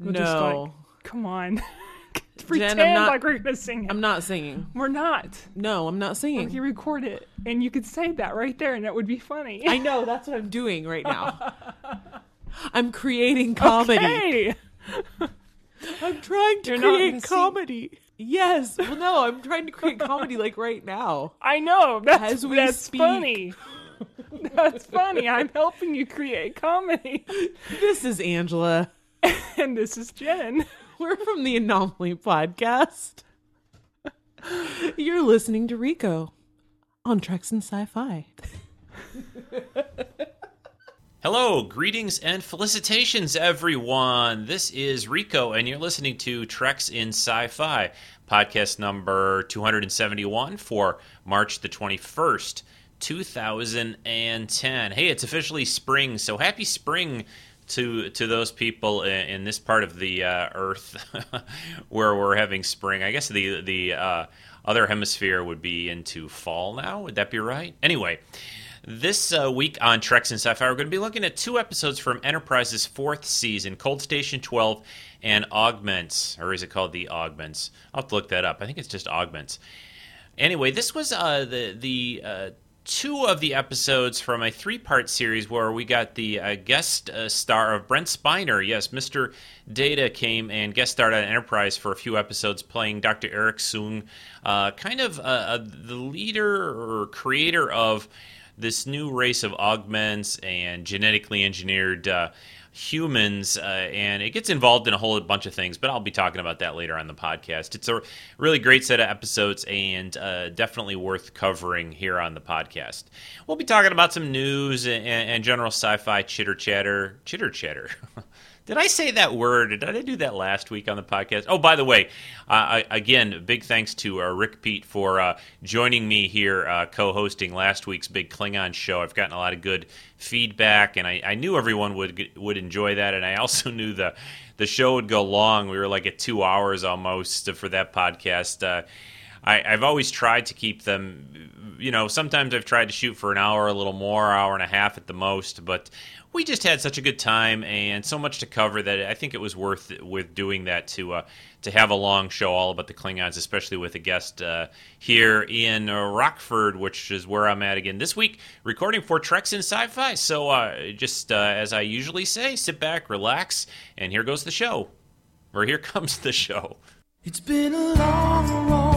We'll no, just like, come on. Pretend Jen, I'm not- like we're gonna sing it. I'm not singing. we're not. No, I'm not singing. You record it, and you could say that right there, and that would be funny. I know that's what I'm doing right now. I'm creating comedy. Hey, I'm trying to You're create sing? comedy. Yes. Well, no, I'm trying to create comedy like right now. I know that's As we that's speak. funny. That's funny. I'm helping you create comedy, This is Angela. and this is Jen. We're from the Anomaly Podcast. You're listening to Rico on Treks and Sci-Fi. Hello, greetings and felicitations, everyone. This is Rico, and you're listening to Treks in Sci Fi, podcast number 271 for March the 21st, 2010. Hey, it's officially spring, so happy spring to to those people in, in this part of the uh, Earth where we're having spring. I guess the the uh, other hemisphere would be into fall now. Would that be right? Anyway. This uh, week on Treks and Sci-Fi, we're going to be looking at two episodes from Enterprise's fourth season, Cold Station 12 and Augments, or is it called The Augments? I'll have to look that up. I think it's just Augments. Anyway, this was uh, the the uh, two of the episodes from a three-part series where we got the uh, guest uh, star of Brent Spiner. Yes, Mr. Data came and guest starred on Enterprise for a few episodes, playing Dr. Arik Soong, uh, kind of uh, uh, the leader or creator of this new race of augments and genetically engineered uh, humans, uh, and it gets involved in a whole bunch of things. But I'll be talking about that later on the podcast. It's a really great set of episodes, and uh, definitely worth covering here on the podcast. We'll be talking about some news and, and general sci-fi chitter chatter, chitter chatter. Did I say that word? Did I do that last week on the podcast? Oh, by the way, uh, I, again, big thanks to uh, Rick Pete for uh, joining me here, uh, co-hosting last week's big Klingon show. I've gotten a lot of good feedback, and I, I knew everyone would would enjoy that, and I also knew the the show would go long. We were like at two hours almost for that podcast. Uh, I, I've always tried to keep them, you know, sometimes I've tried to shoot for an hour, a little more, hour and a half at the most, but we just had such a good time and so much to cover that I think it was worth with doing that to uh, to have a long show all about the Klingons, especially with a guest uh, here in uh, Rockford, which is where I'm at again this week, recording for Treks in Sci-Fi. So uh, just uh, as I usually say, sit back, relax, and here goes the show, or here comes the show. It's been a long road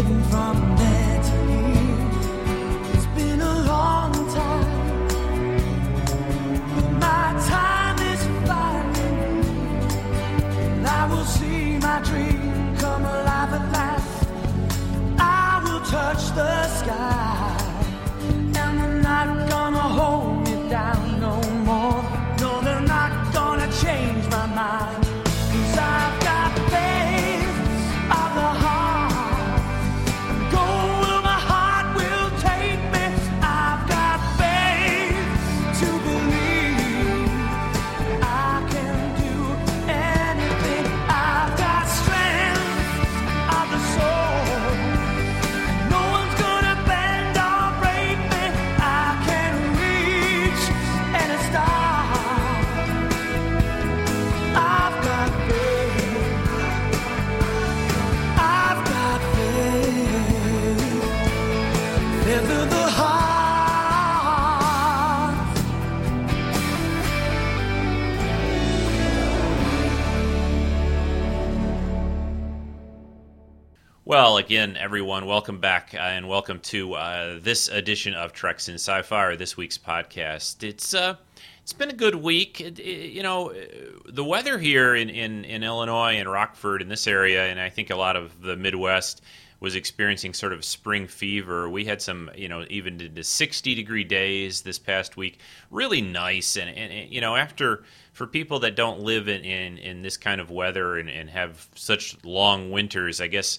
from there to here. It's been a long time, but my time is. And I will see my dream come alive at last. I will touch the Well, again, everyone, welcome back uh, and welcome to uh, this edition of Treks in Sci-Fi, or this week's podcast. It's uh, it's been a good week. It, it- you know, the weather here in, in, in Illinois and Rockford in this area, and I think a lot of the Midwest was experiencing sort of spring fever. We had some, you know, even to the 60 degree days this past week. Really nice, and, and, and, you know, after for people that don't live in, in, in this kind of weather and, and have such long winters, I guess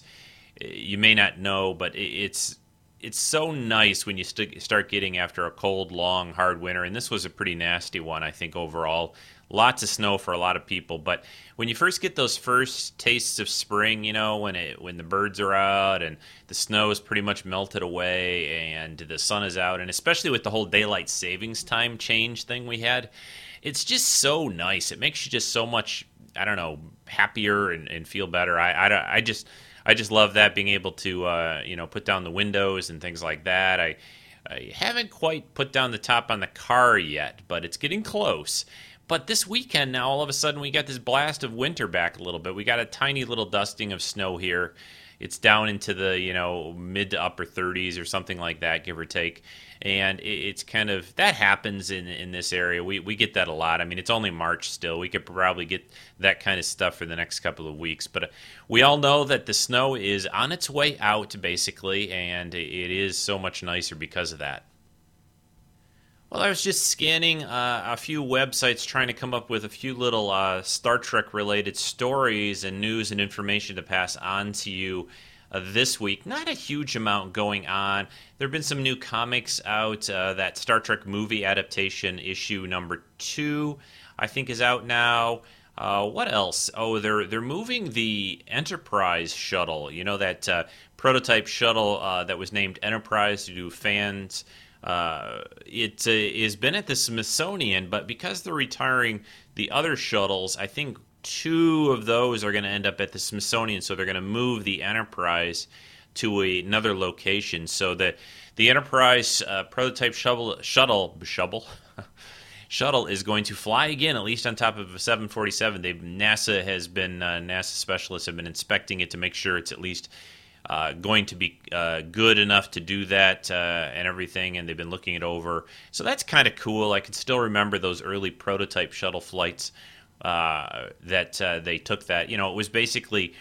you may not know, but it's it's so nice when you st- start getting after a cold, long, hard winter. And this was a pretty nasty one, I think overall. Lots of snow for a lot of people, but when you first get those first tastes of spring, you know, when it when the birds are out and the snow is pretty much melted away and the sun is out, and especially with the whole daylight savings time change thing we had, it's just so nice. It makes you just so much, I don't know, happier and, and feel better. I, I, I just I just love that being able to uh, you know put down the windows and things like that. I I haven't quite put down the top on the car yet, but it's getting close. But this weekend now, all of a sudden, we got this blast of winter back a little bit. We got a tiny little dusting of snow here. It's down into the you know mid to upper 30s or something like that, give or take. And it's kind of that happens in in this area. We we get that a lot. I mean, it's only March still. We could probably get that kind of stuff for the next couple of weeks. But uh, we all know that the snow is on its way out, basically, and it is so much nicer because of that. Well, I was just scanning uh, a few websites trying to come up with a few little uh, Star Trek related stories and news and information to pass on to you uh, this week. Not a huge amount going on. There have been some new comics out. Uh, that Star Trek movie adaptation issue number two, I think, is out now. Uh, what else? Oh, they're they're moving the Enterprise shuttle. You know that uh, prototype shuttle that was named Enterprise to do fans uh, it uh, has been at the Smithsonian, but because they're retiring the other shuttles, I think two of those are going to end up at the Smithsonian. So they're going to move the Enterprise to another location. So that the Enterprise uh, prototype shuttle shuttle shuttle is going to fly again, at least on top of a 747. They've NASA has been uh, NASA specialists have been inspecting it to make sure it's at least uh, going to be uh, good enough to do that uh, and everything, and they've been looking it over. So that's kind of cool. I can still remember those early prototype shuttle flights uh, that uh, they took. That you know, it was basically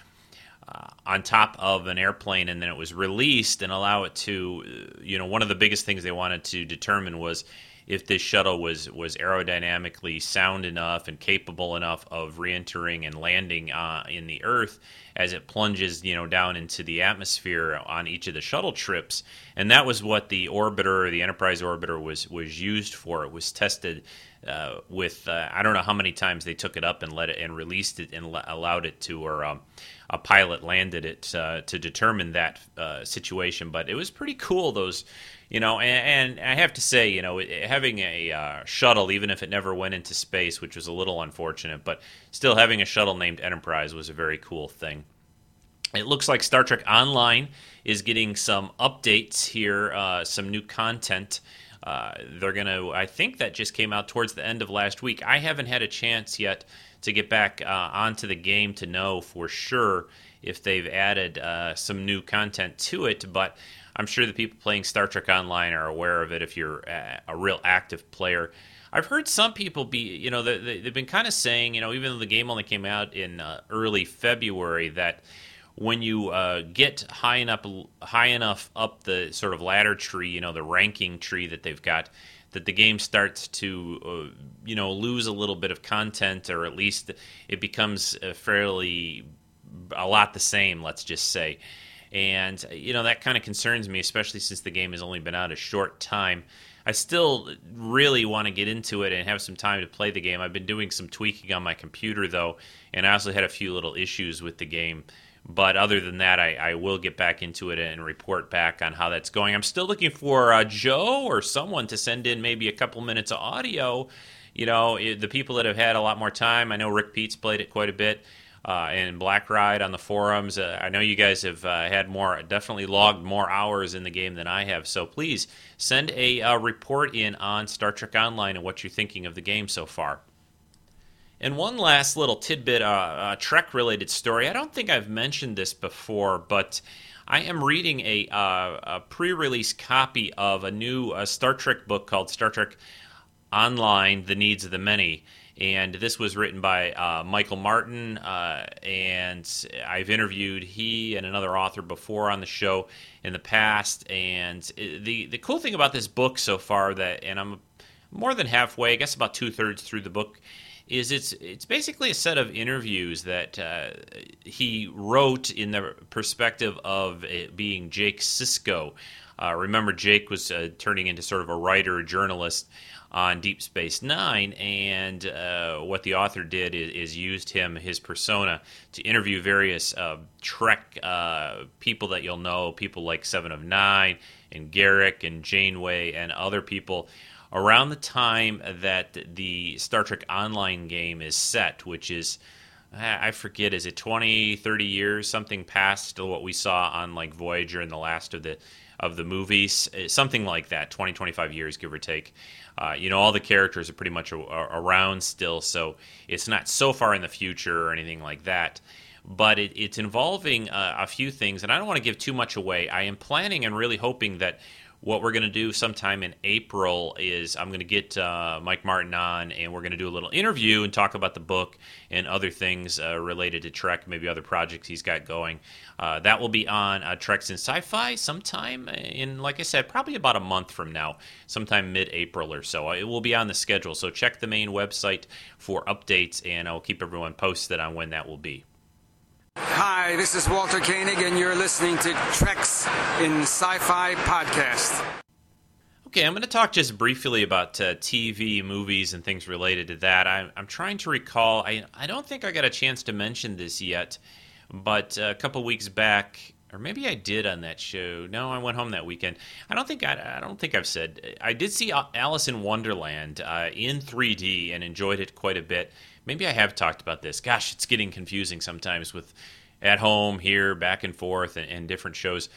uh, on top of an airplane, and then it was released and allow it to. You know, one of the biggest things they wanted to determine was if this shuttle was was aerodynamically sound enough and capable enough of reentering and landing uh, in the Earth as it plunges, you know, down into the atmosphere on each of the shuttle trips. And that was what the orbiter, the Enterprise orbiter, was was used for. It was tested uh, with uh, I don't know how many times they took it up and let it and released it and allowed it to, or um, a pilot landed it uh, to determine that uh, situation. But it was pretty cool. Those you know, and, and, I have to say, you know, having a uh, shuttle, even if it never went into space, which was a little unfortunate, but still having a shuttle named Enterprise was a very cool thing. It looks like Star Trek Online is getting some updates here, uh, some new content. Uh, they're going to, I think that just came out towards the end of last week. I haven't had a chance yet to get back uh, onto the game to know for sure if they've added uh, some new content to it, but I'm sure the people playing Star Trek Online are aware of it if you're a, real active player. I've heard some people be, you know, they, have been kind of saying, you know, even though the game only came out in uh, early February, that when you uh, get high enough, high enough up the sort of ladder tree, you know, the ranking tree that they've got, that the game starts to, uh, you know, lose a little bit of content, or at least it becomes fairly a lot the same. Let's just say and you know that kind of concerns me, especially since the game has only been out a short time. I still really want to get into it and have some time to play the game. I've been doing some tweaking on my computer though, and I also had a few little issues with the game. But other than that, I, I will get back into it and report back on how that's going. I'm still looking for uh, Joe or someone to send in maybe a couple minutes of audio. You know, the people that have had a lot more time. I know Rick Peets played it quite a bit uh, and Black Ride on the forums. Uh, I know you guys have uh, had more, definitely logged more hours in the game than I have. So please send a uh, report in on Star Trek Online and what you're thinking of the game so far. And one last little tidbit, uh, Trek related story. I don't think I've mentioned this before, but I am reading a, uh, a pre release copy of a new Star Trek book called Star Trek Online The Needs of the Many and this was written by uh, Michael Martin. Uh, and I've interviewed he and another author before on the show in the past. And the the cool thing about this book so far that, and I'm more than halfway, I guess about two thirds through the book, is it's it's basically a set of interviews that uh, he wrote in the perspective of being Jake Sisko. Uh, remember, Jake was uh, turning into sort of a writer, a journalist on Deep Space Nine, and uh, what the author did is, is, used him, his persona, to interview various uh, Trek uh, people that you'll know, people like Seven of Nine and Garak and Janeway and other people around the time that the Star Trek Online game is set, which is I forget, is it 20, 30 years, something past what we saw on like Voyager in the last of the of the movies, eh, something like that, 20, 25 years, give or take. Uh, you know, all the characters are pretty much a, around still, so it's not so far in the future or anything like that. But it, it's involving uh, a few things, and I don't want to give too much away. I am planning and really hoping that what we're going to do sometime in April is I'm going to get uh, Mike Martin on, and we're going to do a little interview and talk about the book and other things uh, related to Trek, maybe other projects he's got going. Uh, that will be on uh, Treks in Sci-Fi sometime in, like I said, probably about a month from now, sometime mid-April or so. It will be on the schedule, so check the main website for updates, and I'll keep everyone posted on when that will be. Hi, this is Walter Koenig, and you're listening to Treks in Sci Fi Podcast. Okay, I'm going to talk just briefly about uh, TV, movies, and things related to that. I'm, I'm trying to recall, I, I don't think I got a chance to mention this yet, but uh, a couple weeks back, or maybe I did on that show. No, I went home that weekend. I don't think I, I don't think I've said I did see Alice in Wonderland uh, in 3D and enjoyed it quite a bit maybe I have talked about this. Gosh, it's getting confusing sometimes with at home, here, back and forth, and, and different shows.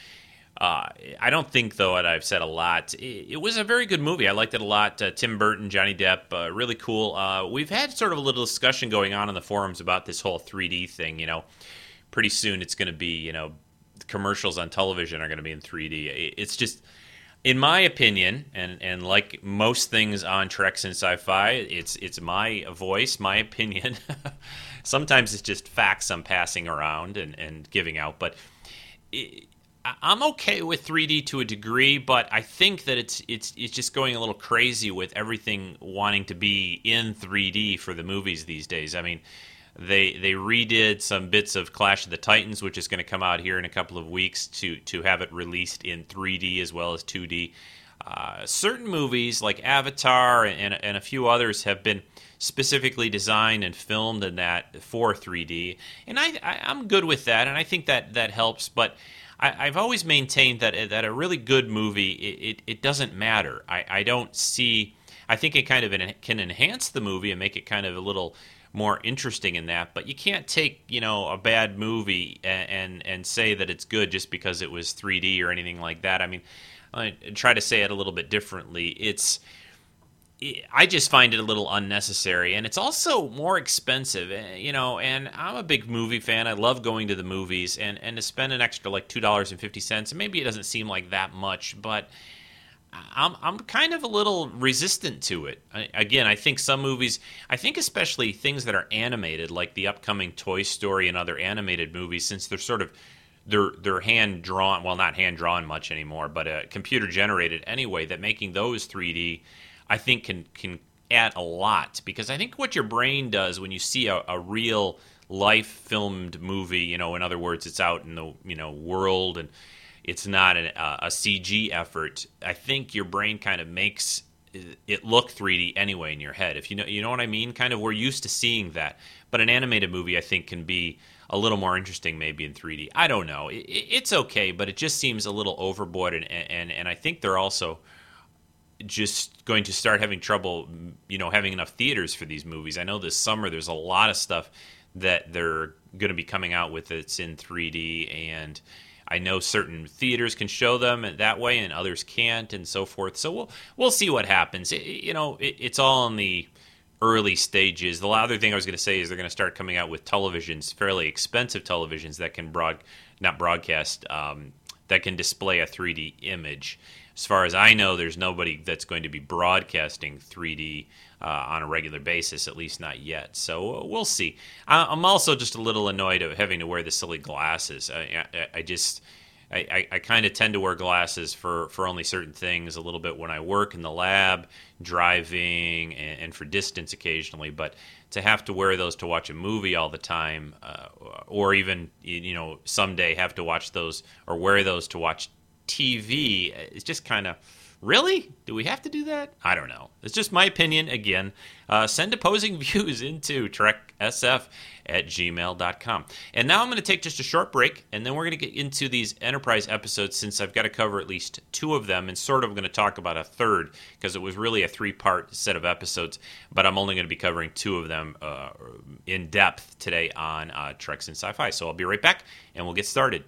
Uh, I don't think, though, that I've said a lot. It, it, was a very good movie. I liked it a lot. Uh, Tim Burton, Johnny Depp, uh, really cool. Uh, we've had sort of a little discussion going on in the forums about this whole 3D thing. You know, pretty soon it's going to be, you know, commercials on television are going to be in 3D. It's just in my opinion, and, and like most things on Treks and Sci-Fi, it's it's my voice, my opinion. Sometimes it's just facts I'm passing around and, and giving out, but it, I'm okay with 3D to a degree, but I think that it's it's it's just going a little crazy with everything wanting to be in 3D for the movies these days. I mean, they they redid some bits of Clash of the Titans, which is going to come out here in a couple of weeks to to have it released in 3D as well as 2D. Uh, certain movies like Avatar and, and a few others have been specifically designed and filmed in that for 3D, and I, I am good with that, and I think that that helps, but. I, have always maintained that that a really good movie it, it, it doesn't matter. I, I don't see. I think it kind of can enhance the movie and make it kind of a little more interesting in that. But you can't take you know a bad movie and and, and say that it's good just because it was 3D or anything like that. I mean, I try to say it a little bit differently. It's I just find it a little unnecessary, and it's also more expensive, eh, you know. And I'm a big movie fan. I love going to the movies, and and to spend an extra like two dollars and fifty cents, and maybe it doesn't seem like that much, but I'm I'm kind of a little resistant to it. I, again, I think some movies, I think especially things that are animated, like the upcoming Toy Story and other animated movies, since they're sort of they're they're hand drawn, well, not hand drawn much anymore, but uh, computer generated anyway. That making those 3D, I think can can add a lot because I think what your brain does when you see a, a real life filmed movie, you know, in other words, it's out in the you know world and it's not an, uh, a CG effort. I think your brain kind of makes it look 3D anyway in your head. If you know, you know what I mean. Kind of, we're used to seeing that. But an animated movie, I think, can be a little more interesting maybe in 3D. I don't know. It, it's okay, but it just seems a little overboard, and, and and I think they're also just going to start having trouble, you know, having enough theaters for these movies. I know this summer there's a lot of stuff that they're going to be coming out with that's in 3D and I know certain theaters can show them that way, and others can't, and so forth. So we'll we'll see what happens. It, you know, it, it's all in the early stages. The other thing I was going to say is they're going to start coming out with televisions, fairly expensive televisions that can broad not broadcast um, that can display a 3D image. As far as I know, there's nobody that's going to be broadcasting 3D uh, on a regular basis, at least not yet. So uh, we'll see. I, am also just a little annoyed of having to wear the silly glasses. I, I, I just. I, I, kind of tend to wear glasses for, for only certain things a little bit when I work in the lab, driving, and, and, for distance occasionally. But to have to wear those to watch a movie all the time, uh, or even you know someday have to watch those or wear those to watch TV, it's just kind of Really? Do we have to do that? I don't know. It's just my opinion. Again, uh, send opposing views into treksf at gmail.com. And now I'm going to take just a short break, and then we're going to get into these Enterprise episodes since I've got to cover at least two of them, and sort of going to talk about a third because it was really a three part set of episodes, but I'm only going to be covering two of them uh, in depth today on uh, Treks and Sci Fi. So I'll be right back, and we'll get started.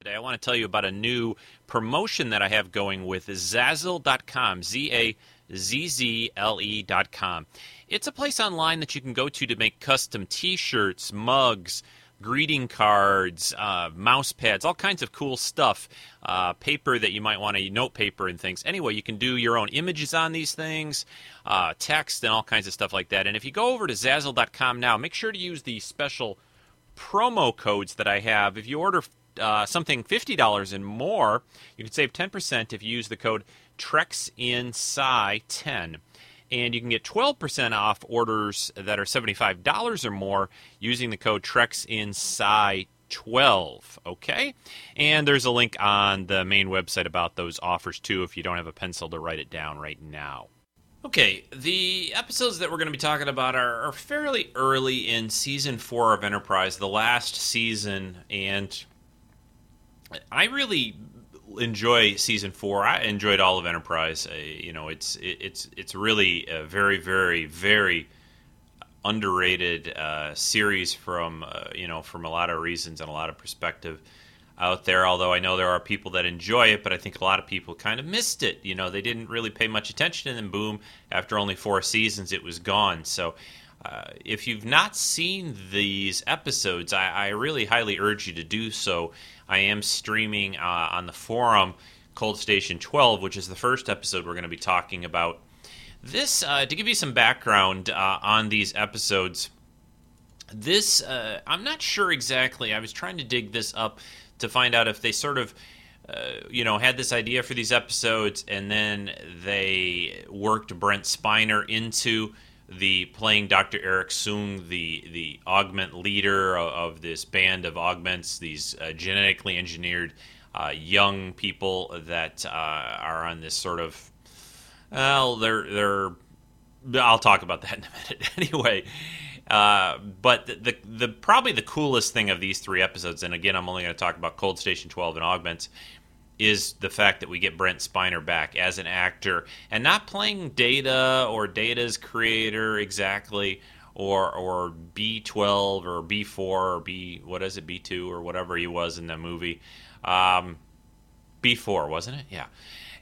Today, I want to tell you about a new promotion that I have going with Zazzle.com, Z A Z Z L E.com. It's a place online that you can go to to make custom t shirts, mugs, greeting cards, uh, mouse pads, all kinds of cool stuff. Uh, paper that you might want to, note paper and things. Anyway, you can do your own images on these things, uh, text, and all kinds of stuff like that. And if you go over to Zazzle.com now, make sure to use the special promo codes that I have. If you order uh, something $50 and more, you can save 10% if you use the code TREXINSCI10. And you can get 12% off orders that are $75 or more using the code TREXINSCI12. Okay? And there's a link on the main website about those offers too if you don't have a pencil to write it down right now. Okay, the episodes that we're going to be talking about are, are fairly early in season four of Enterprise, the last season, and I really enjoy season four. I enjoyed all of Enterprise. Uh, you know, it's it, it's it's really a very very very underrated uh, series from uh, you know from a lot of reasons and a lot of perspective out there. Although I know there are people that enjoy it, but I think a lot of people kind of missed it. You know, they didn't really pay much attention, and then boom, after only four seasons, it was gone. So. Uh, if you've not seen these episodes, I, I really highly urge you to do so. I am streaming uh, on the forum Cold Station 12, which is the first episode we're going to be talking about. This, uh, to give you some background uh, on these episodes, this, uh, I'm not sure exactly. I was trying to dig this up to find out if they sort of. Uh, you know, had this idea for these episodes, and then they worked Brent Spiner into the playing Dr. Arik Soong, the the augment leader of, of this band of augments, these uh, genetically engineered uh, young people that uh, are on this sort of well, they're they're. I'll talk about that in a minute. anyway, uh, but the, the, the probably the coolest thing of these three episodes, and again, I'm only going to talk about Cold Station 12 and augments is the fact that we get Brent Spiner back as an actor and not playing Data or Data's creator exactly or or B12 or B4 or B what is it B2 or whatever he was in the movie. Um, B4 wasn't it? Yeah.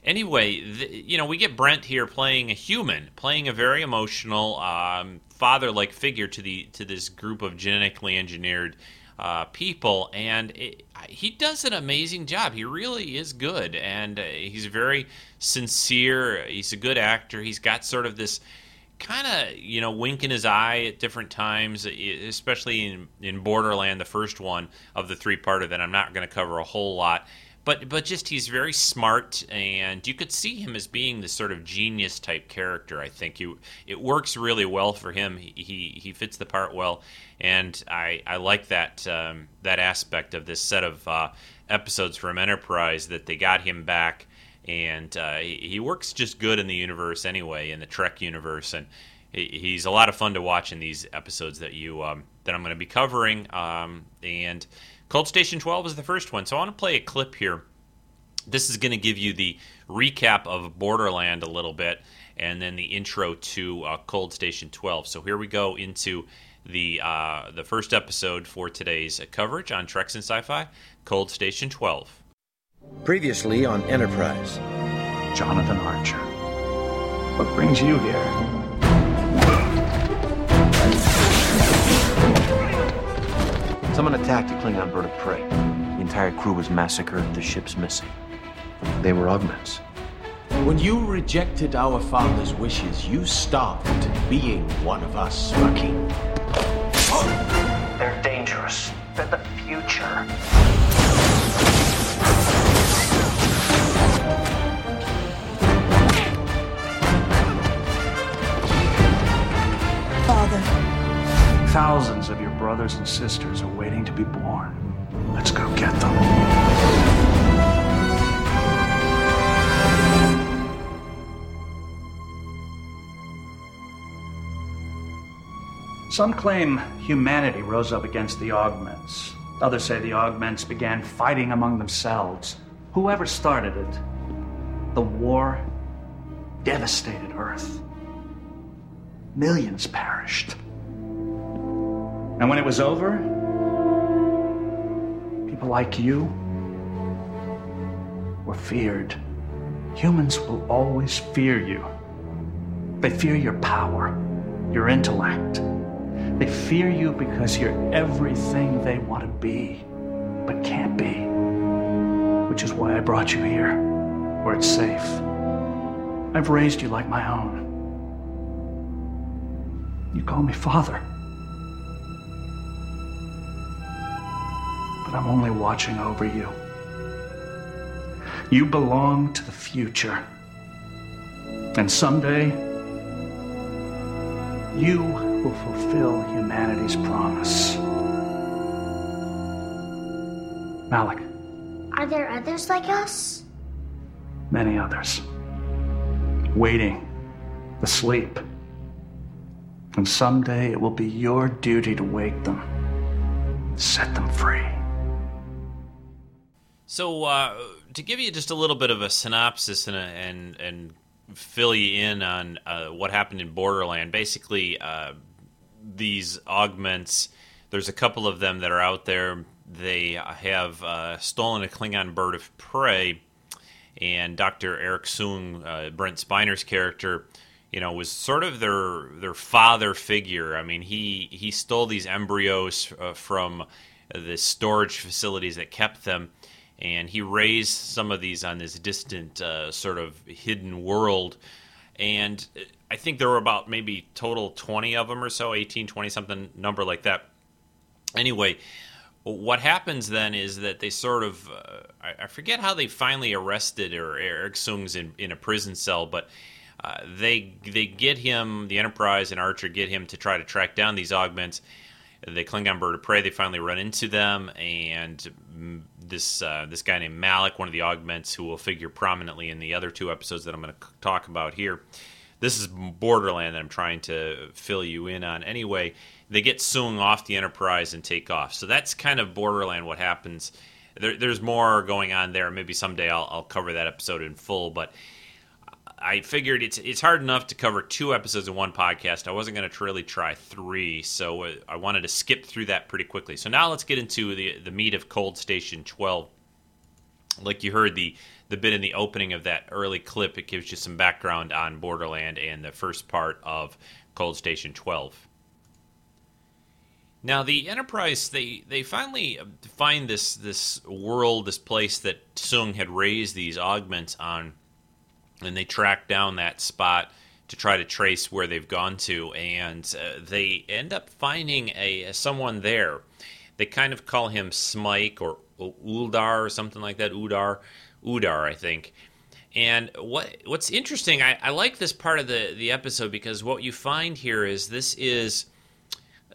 Anyway the, you know we get Brent here playing a human playing a very emotional um, father-like figure to the to this group of genetically engineered uh, people, and it, he does an amazing job. He really is good, and uh, he's very sincere. He's a good actor. He's got sort of this kind of you know wink in his eye at different times, especially in in Borderland, the first one of the three parter that I'm not going to cover a whole lot. But, but just he's very smart, and you could see him as being this sort of genius type character. I think you it works really well for him. He he, he fits the part well, and I, I like that um, that aspect of this set of uh, episodes from Enterprise that they got him back, and uh, he, he, works just good in the universe anyway, in the Trek universe, and he's a lot of fun to watch in these episodes that you um, that I'm going to be covering. Um, and Cold Station 12 is the first one, so I want to play a clip here. This is going to give you the recap of Borderland a little bit, and then the intro to uh, Cold Station 12. So here we go into the uh, the first episode for today's coverage on Treks and Sci-Fi, Cold Station 12. Previously on Enterprise. Jonathan Archer. What brings you here? Someone attacked a Klingon bird of prey. The entire crew was massacred. The ship's missing. They were augments. When you rejected our father's wishes, you stopped being one of us, Bucky. They're dangerous. They're the future. brothers and sisters are waiting to be born. Let's go get them. Some claim humanity rose up against the augments. Others say the augments began fighting among themselves. Whoever started it, the war devastated Earth. Millions perished. And when it was over, people like you were feared. Humans will always fear you. They fear your power, your intellect. They fear you because you're everything they want to be, but can't be. Which is why I brought you here, where it's safe. I've raised you like my own. You call me father. But I'm only watching over you. You belong to the future. And someday, you will fulfill humanity's promise. Malik, Are there others like us? many others, waiting, asleep. And someday it will be your duty to wake them, set them free. So, uh, to give you just a little bit of a synopsis and a, and and fill you in on uh, what happened in Borderland, basically, uh, these augments. There's a couple of them that are out there. They have uh, stolen a Klingon bird of prey, and Dr. Arik Soong, uh, Brent Spiner's character, you know, was sort of their their father figure. I mean, he he stole these embryos uh, from the storage facilities that kept them, and he raised some of these on this distant uh, sort of hidden world. And I think there were about maybe total 20 of them or so, 18, 20 something number like that. Anyway, what happens then is that they sort of uh, I, forget how they finally arrested or Arik Soong's in, in a prison cell, but uh, they they get him the Enterprise and Archer get him to try to track down these augments. The Klingon bird of prey. They finally run into them, and mm, this uh, this guy named Malik, one of the augments, who will figure prominently in the other two episodes that I'm going to talk about here. This is Borderland that I'm trying to fill you in on. Anyway, they get Soong off the Enterprise and take off. So that's kind of Borderland. What happens? There, there's more going on there. Maybe someday I'll, I'll cover that episode in full, but. I figured it's it's hard enough to cover two episodes in one podcast. I wasn't going to really try three, so I wanted to skip through that pretty quickly. So now let's get into the the meat of Cold Station 12. Like you heard the the bit in the opening of that early clip, it gives you some background on Borderland and the first part of Cold Station 12. Now the Enterprise they they finally find this this world, this place that Soong had raised these augments on and they track down that spot to try to trace where they've gone to, and uh, they end up finding a someone there. They kind of call him Smike or Uldar or something like that. Udar, Udar, I think. And what what's interesting, I, I like this part of the the episode because what you find here is this is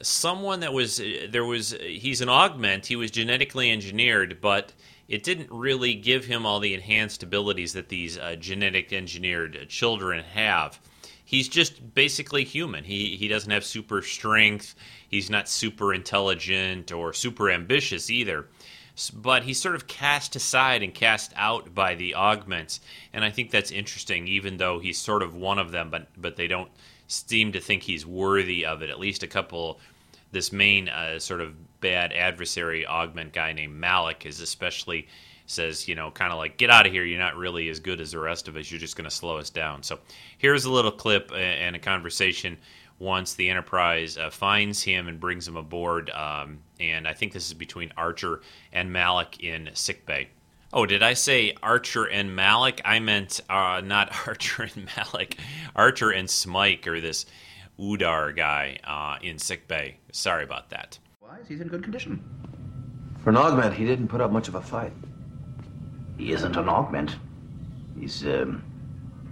someone that was there was he's an augment. He was genetically engineered, but it didn't really give him all the enhanced abilities that these uh, genetic engineered children have. He's just basically human. He he doesn't have super strength. He's not super intelligent or super ambitious either. But he's sort of cast aside and cast out by the augments, and I think that's interesting. Even though he's sort of one of them, but but they don't seem to think he's worthy of it. At least a couple. This main uh, sort of bad adversary augment guy named Malik is especially says, you know, kind of like, get out of here. You're not really as good as the rest of us. You're just going to slow us down. So here's a little clip and a conversation once the Enterprise uh, finds him and brings him aboard. Um, and I think this is between Archer and Malik in sickbay. Oh, did I say Archer and Malik? I meant uh, not Archer and Malik. Archer and Smike, or this Udar guy uh, in sickbay. Sorry about that. Why? He's in good condition. For an augment, he didn't put up much of a fight. He isn't an augment. He's um,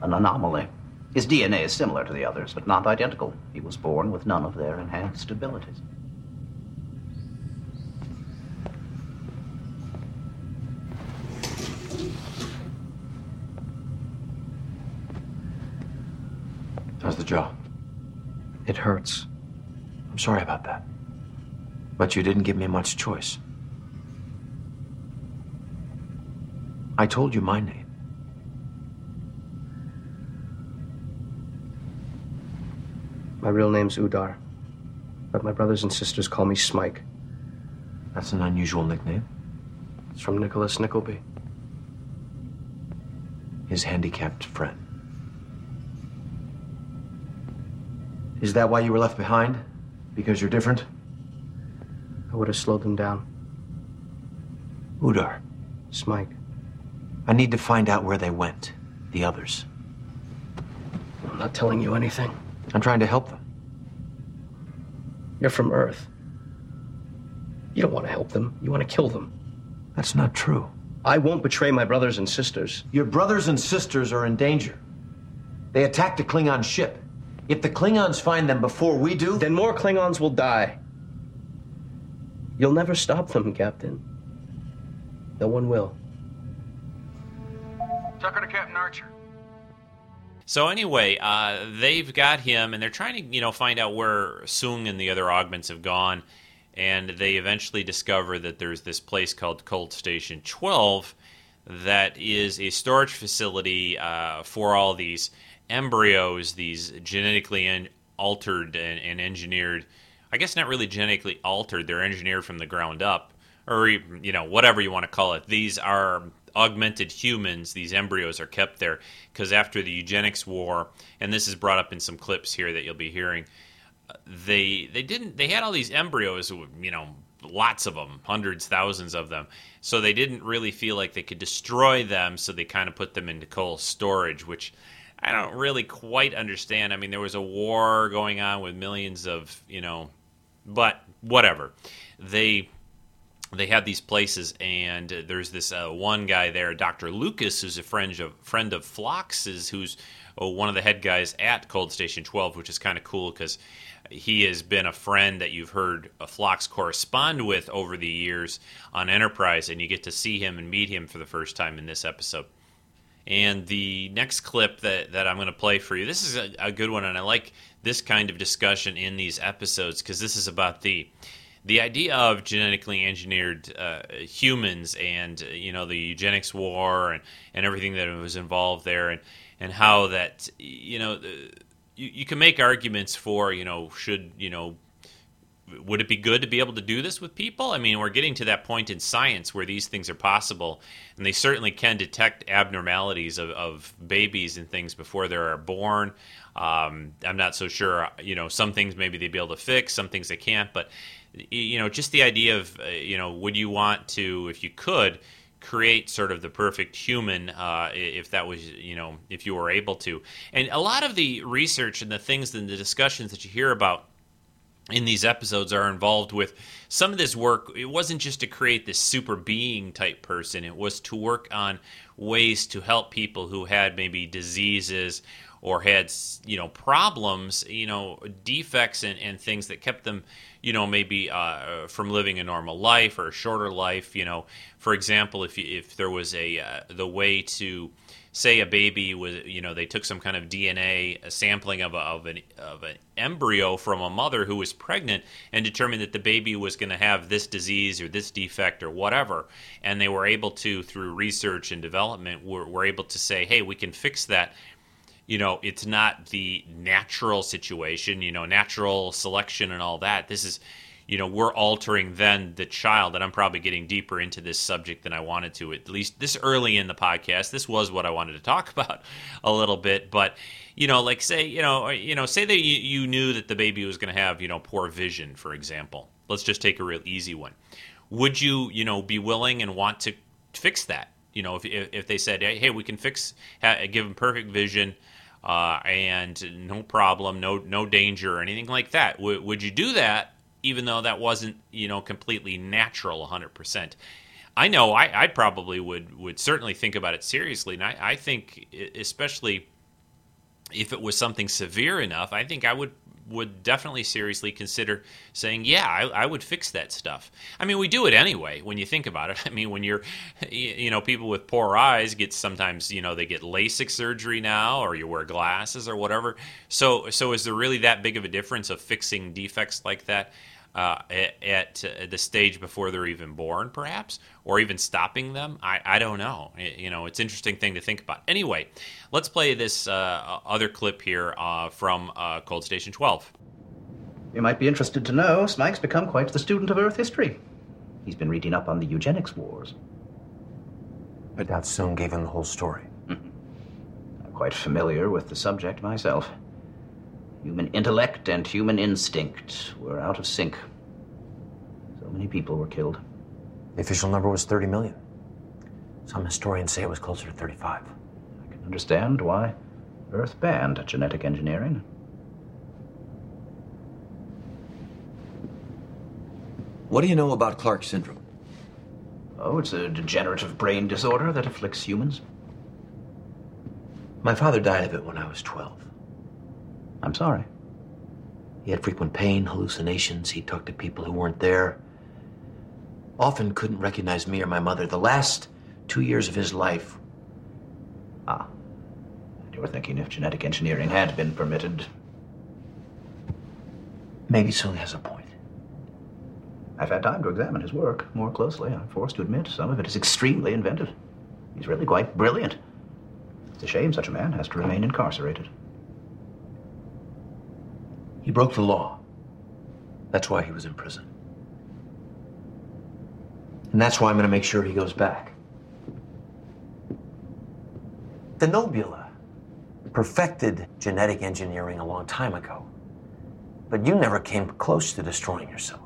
an anomaly. His DNA is similar to the others, but not identical. He was born with none of their enhanced abilities. How's the jaw? It hurts. I'm sorry about that. But you didn't give me much choice. I told you my name. My real name's Udar, but my brothers and sisters call me Smike. That's an unusual nickname. It's from Nicholas Nickleby. His handicapped friend. Is that why you were left behind? Because you're different? I would have slowed them down. Udar, Smike. I need to find out where they went. The others. I'm not telling you anything. I'm trying to help them. You're from Earth. You don't want to help them. You want to kill them. That's not true. I won't betray my brothers and sisters. Your brothers and sisters are in danger. They attacked a Klingon ship. If the Klingons find them before we do, Then more Klingons will die. You'll never stop them, Captain. No one will. Tucker to Captain Archer. So anyway, uh, they've got him, and they're trying to, you know, find out where Soong and the other augments have gone, and they eventually discover that there's this place called Cold Station 12 that is a storage facility uh, for all these embryos, these genetically en- altered and, and engineered. I guess not really genetically altered; they're engineered from the ground up, or you know, whatever you want to call it. These are augmented humans, these embryos are kept there because after the eugenics war, and this is brought up in some clips here that you'll be hearing, uh, they they didn't they had all these embryos, you know, lots of them, hundreds, thousands of them. So they didn't really feel like they could destroy them, so they kind of put them into cold storage, which I don't really quite understand. I mean, there was a war going on with millions of, you know, but whatever. They they had these places, and there's this uh, one guy there, Dr. Lucas, who's a friend of friend of Phlox's, who's uh, one of the head guys at Cold Station 12, which is kind of cool because he has been a friend that you've heard Flox correspond with over the years on Enterprise, and you get to see him and meet him for the first time in this episode. And the next clip that, that I'm going to play for you, this is a, a good one, and I like this kind of discussion in these episodes because this is about the the idea of genetically engineered uh, humans and you know the eugenics war and, and everything that was involved there and and how that you know you, you can make arguments for you know should you know would it be good to be able to do this with people? I mean, we're getting to that point in science where these things are possible, and they certainly can detect abnormalities of, of babies and things before they are born. Um, I'm not so sure. You know, some things maybe they'd be able to fix, some things they can't. But you know, just the idea of uh, you know, would you want to, if you could, create sort of the perfect human uh, if that was you know if you were able to and a lot of the research and the things and the discussions that you hear about in these episodes are involved with some of this work. It wasn't just to create this super being type person. It was to work on ways to help people who had maybe diseases or had you know problems you know defects and, and things that kept them you know maybe uh, from living a normal life or a shorter life you know. For example if if there was a uh, the way to say a baby was you know they took some kind of DNA a sampling of, a, of an of an embryo from a mother who was pregnant and determined that the baby was going to have this disease or this defect or whatever. And they were able to through research and development were, were able to say hey we can fix that. You know it's not the natural situation you know natural selection and all that. This is you know we're altering then the child and i'm probably getting deeper into this subject than i wanted to at least this early in the podcast. This was what i wanted to talk about a little bit but you know like say you know you know say that you, you knew that the baby was going to have you know poor vision for example. Let's just take a real easy one. Would you you know be willing and want to fix that? You know if, if they said hey, we can fix give them perfect vision uh, and no problem no no danger or anything like that. W- would you do that even though that wasn't you know completely natural 100% i know i, I probably would would certainly think about it seriously and I, I think especially if it was something severe enough i think i would would definitely seriously consider saying, "Yeah, I, I would fix that stuff." I mean, we do it anyway. When you think about it, I mean, when you're, you know, people with poor eyes get sometimes, you know, they get LASIK surgery now, or you wear glasses or whatever. So, so is there really that big of a difference of fixing defects like that? Uh, at, at uh, the stage before they're even born, perhaps, or even stopping them. I, I don't know. It- you know, it's an interesting thing to think about. Anyway, let's play this uh, other clip here uh, from uh, Cold Station 12. You might be interested to know Smike's become quite the student of Earth history. He's been reading up on the eugenics wars. I doubt Soong gave him the whole story. I'm quite familiar with the subject myself. Human intellect and human instinct were out of sync. So many people were killed. The official number was 30 million. Some historians say it was closer to 35. I can understand why Earth banned genetic engineering. What do you know about Clark syndrome? Oh, it's a degenerative brain disorder that afflicts humans. My father died of it when I was 12. I'm sorry. He had frequent pain, hallucinations. He talked to people who weren't there. Often couldn't recognize me or my mother. The last two years of his life, Ah. You were thinking if genetic engineering had been permitted. maybe Soong has a point. I've had time to examine his work more closely. I'm forced to admit some of it is extremely inventive. He's really quite brilliant. It's a shame such a man has to remain incarcerated. He broke the law. That's why he was in prison. And that's why I'm going to make sure he goes back. Denobulans perfected genetic engineering a long time ago. But you never came close to destroying yourselves.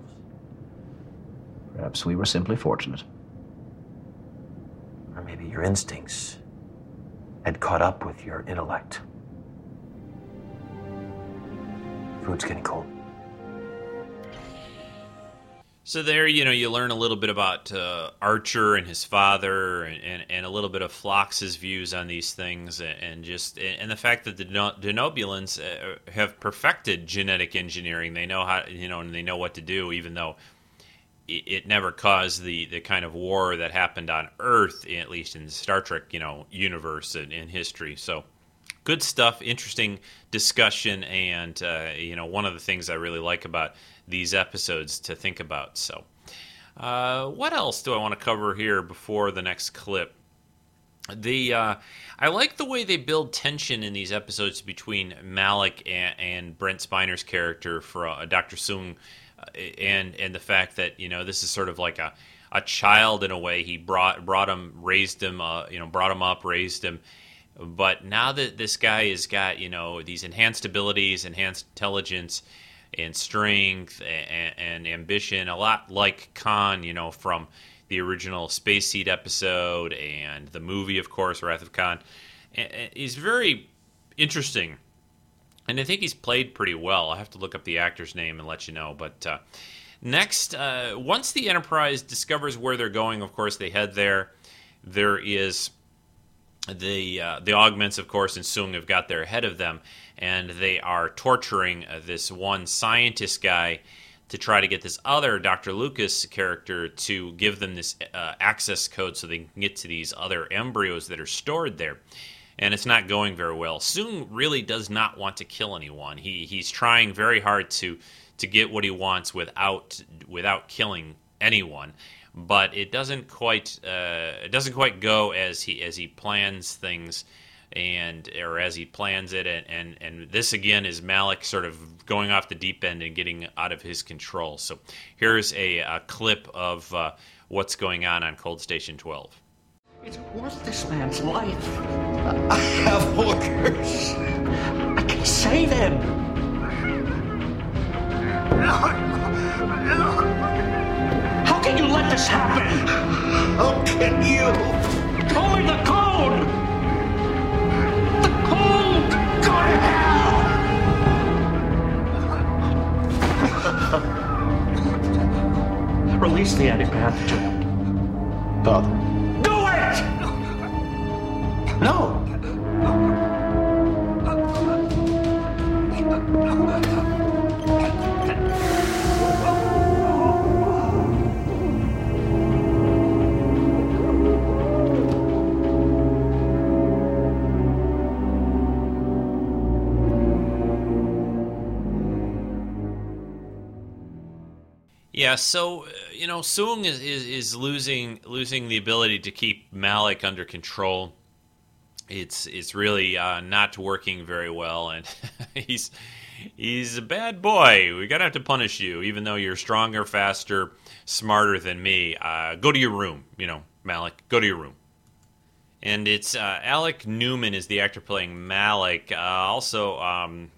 Perhaps we were simply fortunate. Or maybe your instincts had caught up with your intellect. Food's getting cold. So there, you know, you learn a little bit about uh, Archer and his father, and, and, and a little bit of Phlox's views on these things, and, and just and the fact that the Denobulans uh, have perfected genetic engineering. They know how, you know, and they know what to do, even though it, never caused the, the kind of war that happened on Earth, at least in the Star Trek, you know, universe and in history. So good stuff, interesting discussion, and uh, you know, one of the things I really like about these episodes to think about. So, uh, what else do I want to cover here before the next clip? The uh, I like the way they build tension in these episodes between Malik and, and Brent Spiner's character for uh, Dr. Soong, uh, and and the fact that you know this is sort of like a a child in a way. He brought brought him, raised him, uh, you know, brought him up, raised him. But now that this guy has got you know these enhanced abilities, enhanced intelligence, and strength and, and ambition, a lot like Khan, you know, from the original Space Seed episode and the movie, of course, Wrath of Khan. He's very interesting, and I think he's played pretty well. I have to look up the actor's name and let you know. But uh, next, uh, once the Enterprise discovers where they're going, of course, they head there. There is the uh, the augments, of course, and Soong have got there ahead of them, and they are torturing uh, this one scientist guy to try to get this other Dr. Lucas character to give them this uh, access code so they can get to these other embryos that are stored there. And it's not going very well. Soong really does not want to kill anyone. He he's trying very hard to to get what he wants without without killing anyone but it doesn't quite uh, it doesn't quite go as he as he plans things and or as he plans it and, and and this again is Malik sort of going off the deep end and getting out of his control. So here's a, a clip of uh, what's going on on Cold Station 12. It's worth this man's life. I have orders. I can save him. How can you let this happen? How can you? Show me the code! The code! Go to hell! Release the antipathogen. Father. Do it! No! Yeah, so uh, you know, Soong is, is, is losing losing the ability to keep Malik under control. It's it's really uh, not working very well, and he's he's a bad boy. We're gonna have to punish you, even though you're stronger, faster, smarter than me. Uh, go to your room, you know, Malik. Go to your room. And it's uh, Alec Newman is the actor playing Malik. Uh, also, um,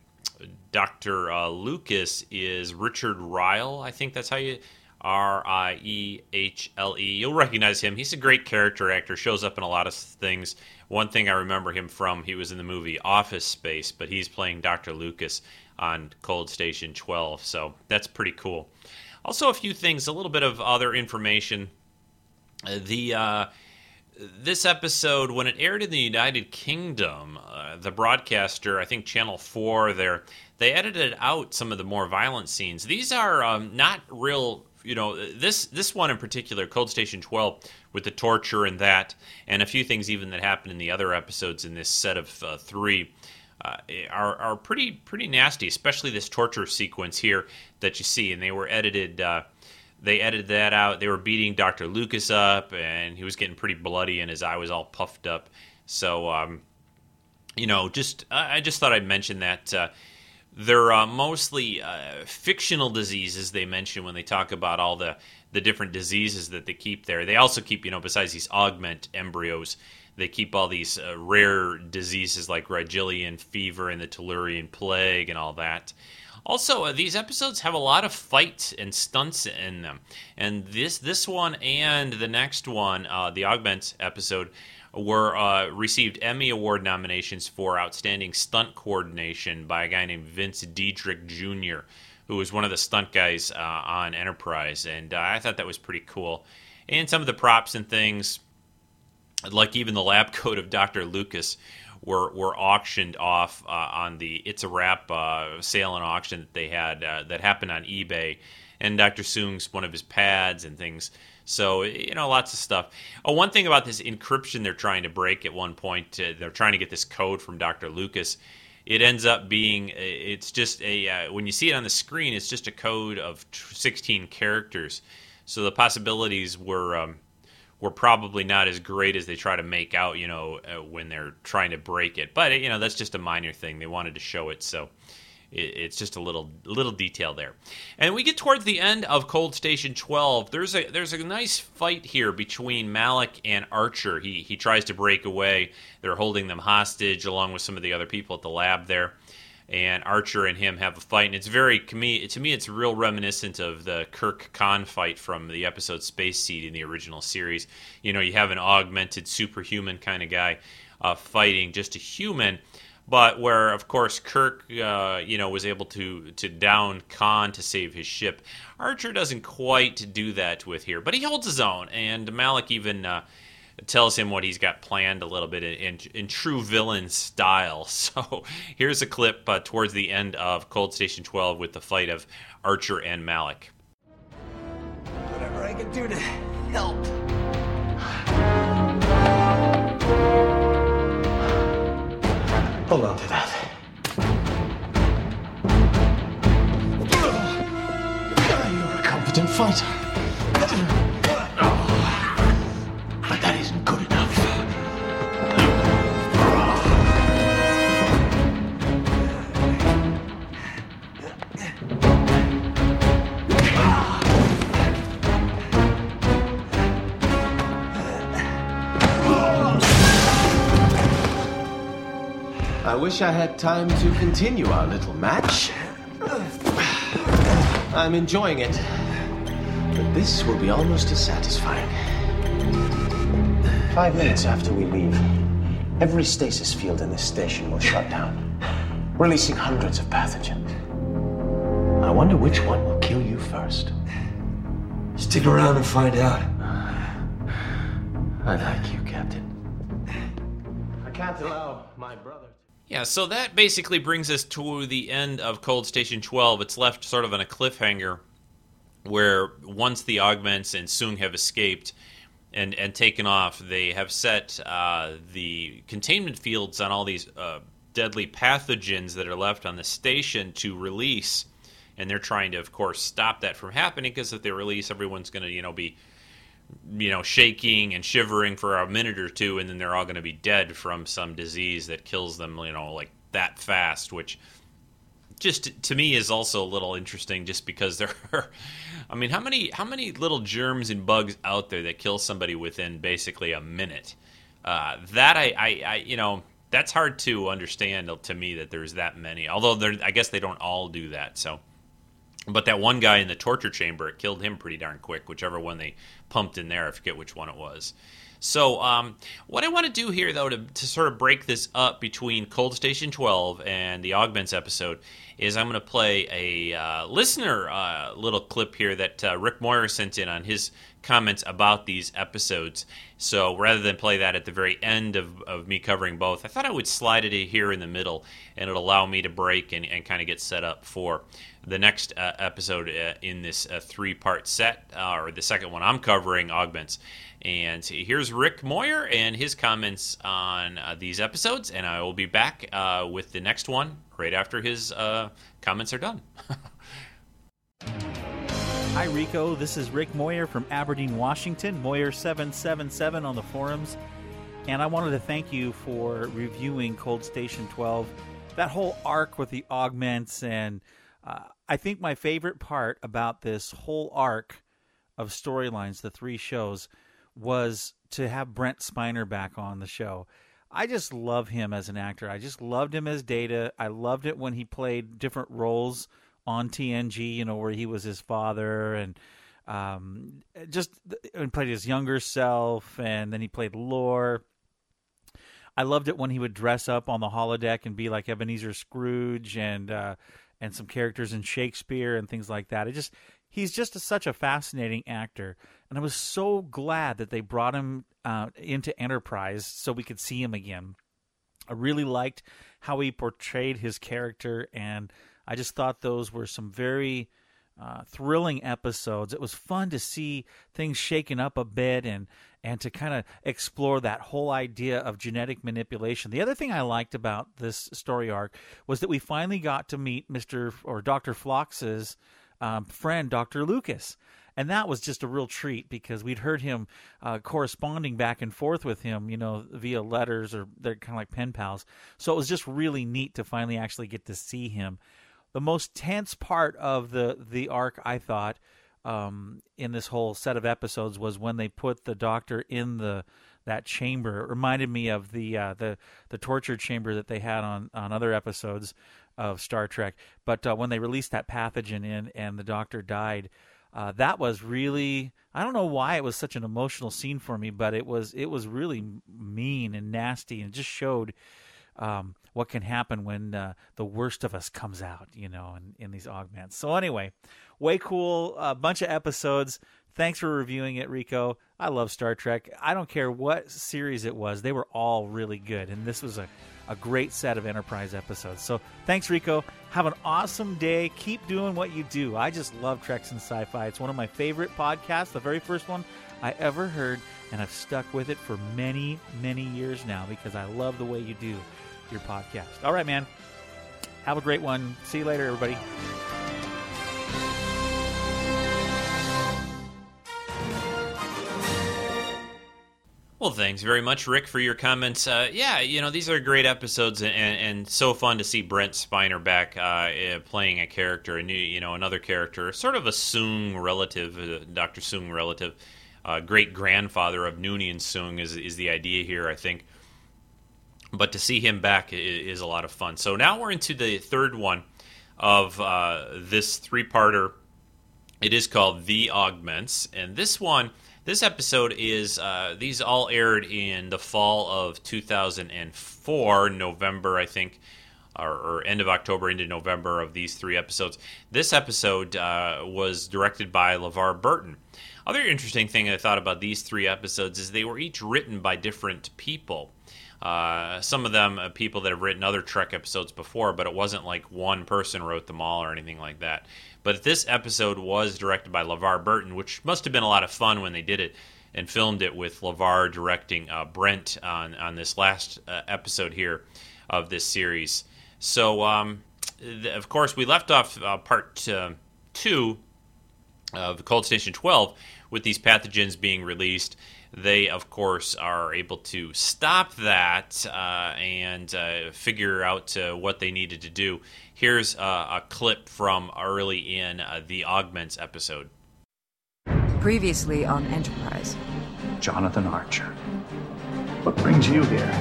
Dr. Uh, Lucas is Richard Riehle. I think that's how you R I E H L E. You'll recognize him. He's a great character actor. Shows up in a lot of things. One thing I remember him from, he was in the movie Office Space, but he's playing Dr. Lucas on Cold Station 12. So that's pretty cool. Also, a few things, a little bit of other information. The uh, this episode, when it aired in the United Kingdom, uh, the broadcaster, I think Channel Four, there they edited out some of the more violent scenes. These are um, not real. You know, this this one in particular, Cold Station 12, with the torture and that, and a few things even that happened in the other episodes in this set of uh, three. Uh, are are pretty pretty nasty, especially this torture sequence here that you see, and they were edited. Uh, they edited that out. They were beating Dr. Lucas up, and he was getting pretty bloody, and his eye was all puffed up. So, um, you know, just I I just thought I'd mention that. Uh, they're uh, mostly uh, fictional diseases they mention when they talk about all the, the different diseases that they keep there. They also keep, you know, besides these augment embryos, they keep all these uh, rare diseases like Rigelian fever and the Tellurian plague and all that. Also, uh, these episodes have a lot of fights and stunts in them, and this this one and the next one, uh, the Augment episode, were uh, received Emmy Award nominations for outstanding stunt coordination by a guy named Vince Deadrick Jr., who was one of the stunt guys uh, on Enterprise, and uh, I thought that was pretty cool. And some of the props and things, like even the lab coat of Dr. Lucas, were were auctioned off uh, on the It's a Wrap uh, sale and auction that they had uh, that happened on eBay, and Dr. Soong's one of his pads and things. So you know, lots of stuff. Oh, one thing about this encryption they're trying to break at one point, uh, they're trying to get this code from Dr. Lucas. It ends up being it's just a uh, when you see it on the screen, it's just a code of 16 characters. So the possibilities were. Um, were probably not as great as they try to make out, you know, uh, when they're trying to break it. But you know, that's just a minor thing. They wanted to show it, so it's just a little little detail there. And we get towards the end of Cold Station 12. There's a there's a nice fight here between Malik and Archer. He he tries to break away. They're holding them hostage along with some of the other people at the lab there and Archer and him have a fight, and it's very to me, to me it's real reminiscent of the Kirk Khan fight from the episode Space Seed in the original series. You know, you have an augmented superhuman kind of guy uh, fighting just a human, but where of course Kirk, uh, you know, was able to to down Khan to save his ship. Archer doesn't quite do that with here, but he holds his own, and Malik even. Uh, tells him what he's got planned a little bit in, in, in true villain style. So here's a clip uh, towards the end of Cold Station 12 with the fight of Archer and Malik. Whatever I can do to help. Hold on to that. You're a competent fighter. I wish I had time to continue our little match. I'm enjoying it. But this will be almost as satisfying. Five minutes after we leave, every stasis field in this station will shut down, releasing hundreds of pathogens. I wonder which one will kill you first. Stick around and find out. I like you, Captain. I can't allow my brother. Yeah, so that basically brings us to the end of Cold Station 12. It's left sort of on a cliffhanger where once the augments and Soong have escaped and, and taken off, they have set uh, the containment fields on all these uh, deadly pathogens that are left on the station to release and they're trying to, of course, stop that from happening because if they release, everyone's going to, you know, be you know, shaking and shivering for a minute or two, and then they're all going to be dead from some disease that kills them, you know, like that fast, which just to me is also a little interesting just because there are I mean how many how many little germs and bugs out there that kill somebody within basically a minute? Uh, that I, I, I you know that's hard to understand to me that there's that many although I guess they don't all do that so but that one guy in the torture chamber it killed him pretty darn quick whichever one they pumped in there I forget which one it was so, um, what I want to do here, though, to, to sort of break this up between Cold Station 12 and the Augments episode, is I'm going to play a uh, listener uh, little clip here that uh, Rick Moyer sent in on his comments about these episodes. So, rather than play that at the very end of, of me covering both, I thought I would slide it here in the middle, and it'll allow me to break and, and kind of get set up for the next uh, episode uh, in this uh, three part set, uh, or the second one I'm covering, Augments. And here's Rick Moyer and his comments on uh, these episodes, and I will be back uh, with the next one right after his comments are done. Hi, Rico. This is Rick Moyer from Aberdeen, Washington, Moyer777 on the forums. And I wanted to thank you for reviewing Cold Station 12. That whole arc with the augments and uh, I think my favorite part about this whole arc of storylines, the three shows, was to have Brent Spiner back on the show. I just love him as an actor. I just loved him as Data. I loved it when he played different roles on TNG, you know, where he was his father and um, just and played his younger self, and then he played Lore. I loved it when he would dress up on the holodeck and be like Ebenezer Scrooge and uh, and some characters in Shakespeare and things like that. It just he's just a, such a fascinating actor, and I was so glad that they brought him uh, into Enterprise so we could see him again. I really liked how he portrayed his character, and I just thought those were some very uh, thrilling episodes. It was fun to see things shaken up a bit and and to kind of explore that whole idea of genetic manipulation. The other thing I liked about this story arc was that we finally got to meet Mr. or Dr. Phlox's um, friend, Dr. Lucas. And that was just a real treat because we'd heard him uh, corresponding back and forth with him, you know, via letters or they're kind of like pen pals. So it was just really neat to finally actually get to see him. The most tense part of the the arc, I thought, um, in this whole set of episodes was when they put the doctor in the that chamber. It reminded me of the uh, the the torture chamber that they had on on other episodes of Star Trek. But uh, when they released that pathogen in and the doctor died, uh, that was really I don't know why it was such an emotional scene for me, but it was it was really mean and nasty and just showed. Um, what can happen when uh, the worst of us comes out, you know, in, in these augments. So anyway, way cool, a bunch of episodes. Thanks for reviewing it, Rico. I love Star Trek. I don't care what series it was; they were all really good, and this was a a great set of Enterprise episodes. So thanks, Rico. Have an awesome day. Keep doing what you do. I just love Treks and Sci-Fi. It's one of my favorite podcasts. The very first one I ever heard, and I've stuck with it for many, many years now because I love the way you do your podcast. All right, man. Have a great one. See you later, everybody. Well, thanks very much, Rick, for your comments. Uh, yeah, you know these are great episodes, and, and so fun to see Brent Spiner back uh, eh, playing a character, a new, you know, another character, sort of a Soong relative, uh, Doctor Soong relative, uh, great grandfather of Noonien Soong is is the idea here, I think. But to see him back is, a lot of fun. So now we're into the third one of uh, this three-parter. It is called The Augments, and this one this episode is, uh, these all aired in the fall of 2004, November, I think, or, or end of October into November of these three episodes. This episode uh, was directed by LeVar Burton. Other interesting thing I thought about these three episodes is they were each written by different people. Uh, some of them uh, people that have written other Trek episodes before, but it wasn't like one person wrote them all or anything like that. But this episode was directed by LeVar Burton, which must have been a lot of fun when they did it and filmed it with LeVar directing uh, Brent on, on this last uh, episode here of this series. So, um, th- of course, we left off uh, part two of Cold Station 12 with these pathogens being released. They, of course, are able to stop that uh, and uh, figure out uh, what they needed to do. Here's uh, a clip from early in uh, the Augments episode. Previously on Enterprise. Jonathan Archer. What brings you here?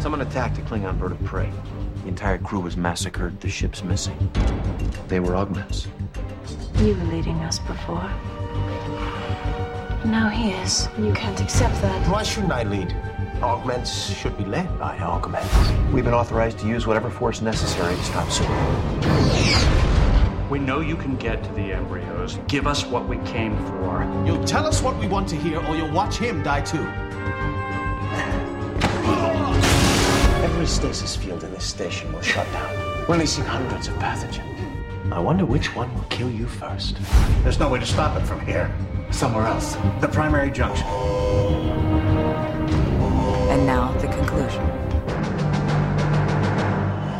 Someone attacked a Klingon bird of prey. The entire crew was massacred. The ship's missing. They were augments. You were leading us before. Now he is. You can't accept that. Why shouldn't I lead? Augments should be led by augments. We've been authorized to use whatever force necessary to stop Sulu. We know you can get to the embryos. Give us what we came for. You'll tell us what we want to hear, or you'll watch him die too. Every stasis field in this station will shut down, releasing hundreds of pathogens. I wonder which one will kill you first. There's no way to stop it from here. Somewhere else. The primary junction. And now the conclusion.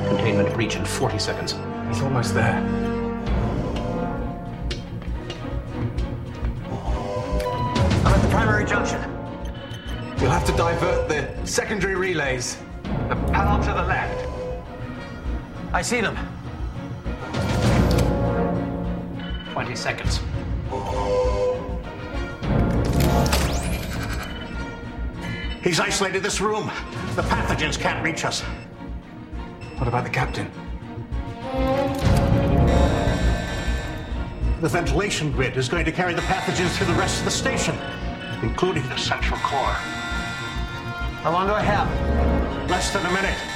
Containment breach in 40 seconds. He's almost there. I'm at the primary junction. You'll have to divert the secondary relays. The panel to the left. I see them. 20 seconds. He's isolated this room. The pathogens can't reach us. What about the captain? The ventilation grid is going to carry the pathogens to the rest of the station, including the central core. How long do I have? Less than a minute.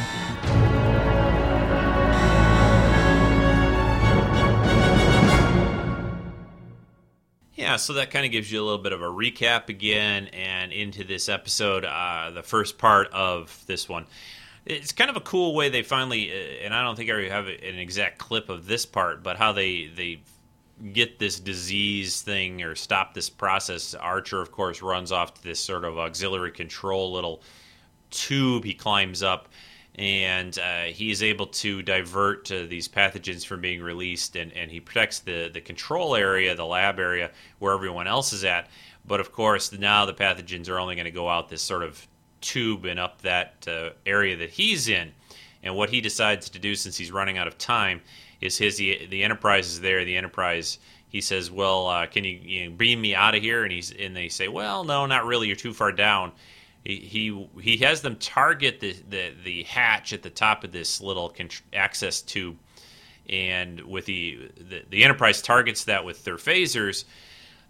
So that kind of gives you a little bit of a recap again and into this episode, uh, the first part of this one. It's kind of a cool way they finally, uh, and I don't think I have an exact clip of this part, but how they they get this disease thing or stop this process. Archer, of course, runs off to this sort of auxiliary control little tube he climbs up and uh, he is able to divert uh, these pathogens from being released and, and he protects the, the control area the lab area where everyone else is at. But of course now the pathogens are only going to go out this sort of tube and up that uh, area that he's in. And what he decides to do since he's running out of time is his the, the enterprise is there. The enterprise he says well uh, can you, you know, beam me out of here? And he's and they say well no not really. You're too far down he he, has them target the, the, the hatch at the top of this little access tube, and with the, the the Enterprise targets that with their phasers,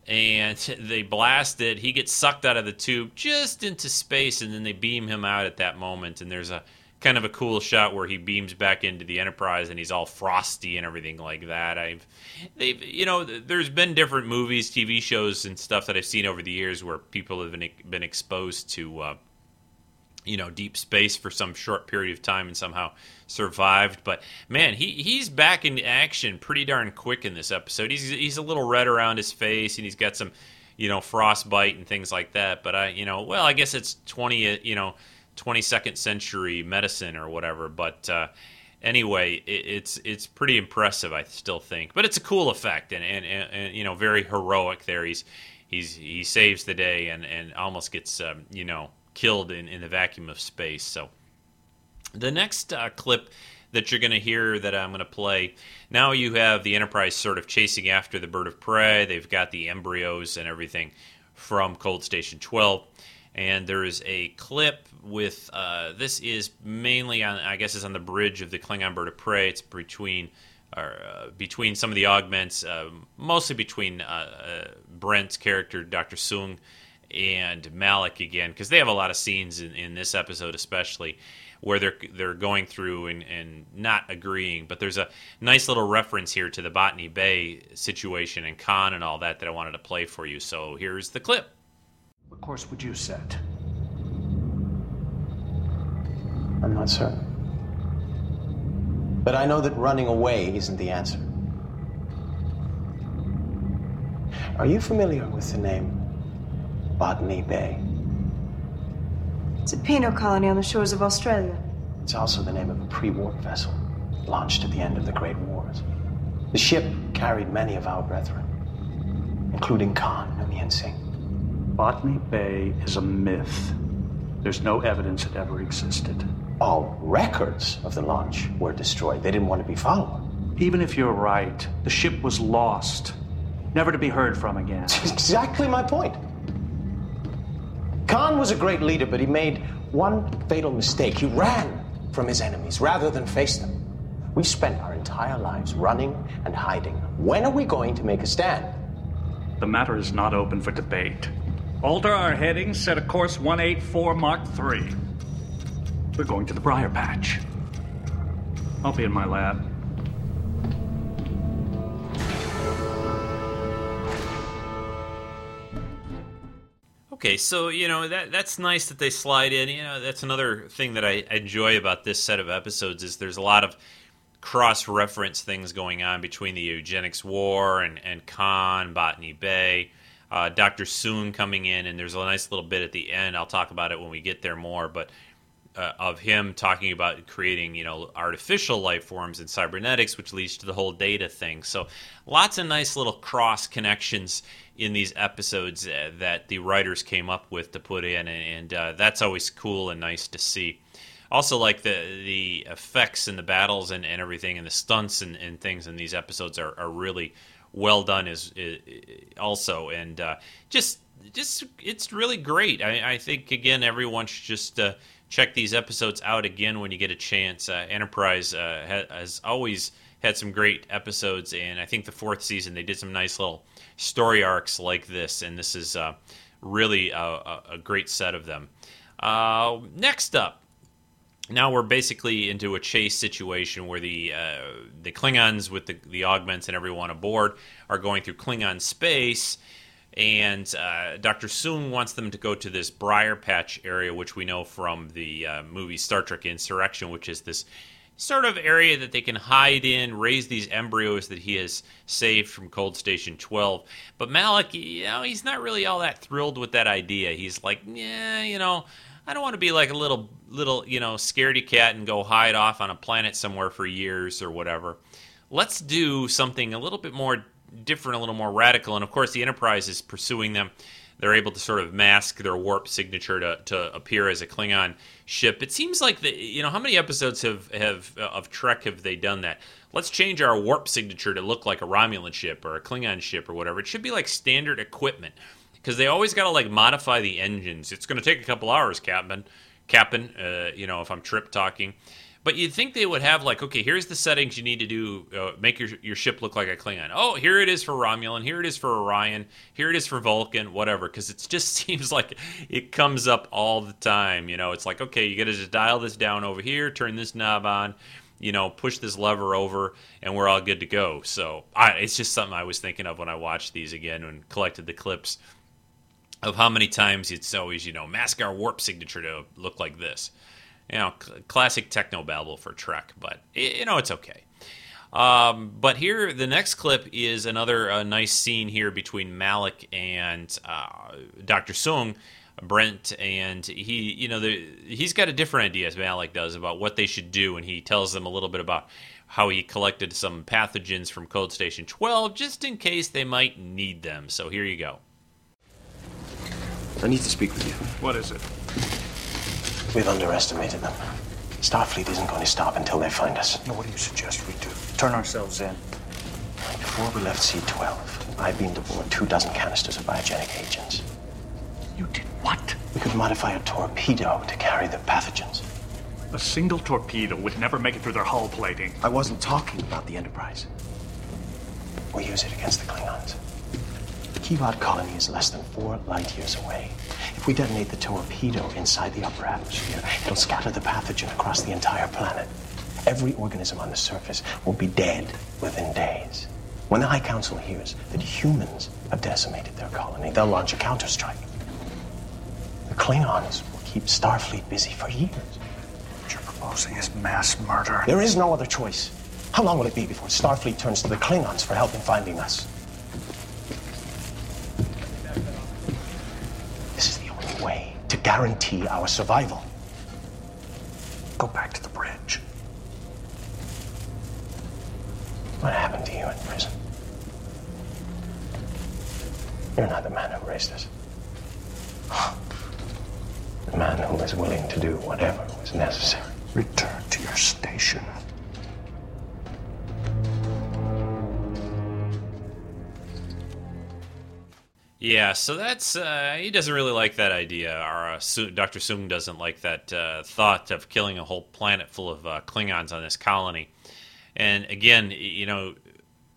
and they blast it. He gets sucked out of the tube just into space, and then they beam him out at that moment. And there's a kind of a cool shot where he beams back into the Enterprise, and he's all frosty and everything like that. I've they've you know there's been different movies, TV shows, and stuff that I've seen over the years where people have been been exposed to. Uh, you know, deep space for some short period of time and somehow survived. But man, he he's back in action pretty darn quick in this episode. He's he's a little red around his face and he's got some, you know, frostbite and things like that. But I, you know, well, I guess it's twenty, you know, twenty second century medicine or whatever. But uh, anyway, it, it's it's pretty impressive. I still think, but it's a cool effect and and, and, and you know, very heroic. There, he's he's he saves the day and and almost gets um, you know killed in, in the vacuum of space. So the next uh, clip that you're going to hear that I'm going to play now you have the Enterprise sort of chasing after the bird of prey. They've got the embryos and everything from Cold Station 12. And there is a clip with uh, this is mainly on I guess is on the bridge of the Klingon bird of prey. It's between or, uh, between some of the augments, uh, mostly between uh, Brent's character Dr. Soong and Malik again because they have a lot of scenes in, in this episode especially where they're they're going through and, and not agreeing but there's a nice little reference here to the Botany Bay situation and Khan and all that that I wanted to play for you so here's the clip What course would you set? I'm not certain. But I know that running away isn't the answer. Are you familiar with the name Botany Bay? It's a penal colony on the shores of Australia. It's also the name of a pre-war vessel launched at the end of the Great Wars. The ship carried many of our brethren, including Khan Noonien Singh. Botany Bay is a myth. There's no evidence it ever existed. All records of the launch were destroyed. They didn't want to be followed. Even if you're right, the ship was lost, never to be heard from again. That's exactly my point. Khan was a great leader, but he made one fatal mistake. He ran from his enemies rather than face them. We spent our entire lives running and hiding. When are we going to make a stand? The matter is not open for debate. Alter our heading, set a course 184 Mark 3. We're going to the Briar Patch. I'll be in my lab. Okay, so you know that that's nice that they slide in. You know, that's another thing that I enjoy about this set of episodes is there's a lot of cross-reference things going on between the eugenics war and and Khan, Botany Bay, uh, Doctor Soong coming in, and there's a nice little bit at the end. I'll talk about it when we get there more, but uh, of him talking about creating, you know, artificial life forms and cybernetics, which leads to the whole data thing. So, lots of nice little cross connections in these episodes uh, that the writers came up with to put in, and, and uh, that's always cool and nice to see. Also, like the the effects and the battles and, and everything, and the stunts and, and things in these episodes are, are really well done. Is, is also and uh, just just it's really great. I, I think again, everyone should just uh, check these episodes out again when you get a chance. Uh, Enterprise uh, has always had some great episodes, and I think the fourth season they did some nice little story arcs like this, and this is uh, really a, a, great set of them. Uh, next up, now we're basically into a chase situation where the uh, the Klingons with the, the augments and everyone aboard are going through Klingon space and uh, Dr. Soong wants them to go to this Briar Patch area, which we know from the uh, movie Star Trek Insurrection, which is this sort of area that they can hide in, raise these embryos that he has saved from Cold Station 12. But Malik, you know, he's not really all that thrilled with that idea. He's like, yeah, you know, I don't want to be like a little, little, you know, scaredy cat and go hide off on a planet somewhere for years or whatever. Let's do something a little bit more different, a little more radical. And of course, the Enterprise is pursuing them. They're able to sort of mask their warp signature to, to appear as a Klingon ship. It seems like the you know how many episodes have have uh, of Trek have they done that? Let's change our warp signature to look like a Romulan ship or a Klingon ship or whatever. It should be like standard equipment because they always got to like modify the engines. It's going to take a couple hours, Captain. Captain, uh, you know, if I'm trip talking. But you'd think they would have like, okay, here's the settings you need to do, uh, make your your ship look like a Klingon. Oh, here it is for Romulan. Here it is for Orion. Here it is for Vulcan. Whatever, because it just seems like it comes up all the time. You know, it's like, okay, you got to just dial this down over here, turn this knob on, you know, push this lever over, and we're all good to go. So I, it's just something I was thinking of when I watched these again and collected the clips of how many times it's always, you know, mask our warp signature to look like this you know, cl- classic techno babble for Trek, but you know it's okay. Um, but here, the next clip is another uh, nice scene here between Malik and uh, Dr. Soong, Brent, and he, you know, the, he's got a different idea as Malik does about what they should do, and he tells them a little bit about how he collected some pathogens from Cold Station 12 just in case they might need them. So here you go. I need to speak with you. What is it? We've underestimated them. Starfleet isn't going to stop until they find us. Now, what do you suggest we do? Turn ourselves in. Before we left C-12, I beamed aboard two dozen canisters of biogenic agents. You did what? We could modify a torpedo to carry the pathogens. A single torpedo would never make it through their hull plating. I wasn't talking about the Enterprise. We use it against the Klingons. The Qu'Vat colony is less than four light years away. If we detonate the torpedo inside the upper atmosphere, it'll scatter the pathogen across the entire planet. Every organism on the surface will be dead within days. When the High Council hears that humans have decimated their colony, they'll launch a counterstrike. The Klingons will keep Starfleet busy for years. What you're proposing is mass murder. There is no other choice. How long will it be before Starfleet turns to the Klingons for help in finding us? To guarantee our survival. Go back to the bridge. What happened to you in prison? You're not the man who raised us. The man who was willing to do whatever was necessary. Return to your station. Yeah, so that's uh, he doesn't really like that idea. Our uh, Su- Dr. Soong doesn't like that uh, thought of killing a whole planet full of uh, Klingons on this colony. And again, you know,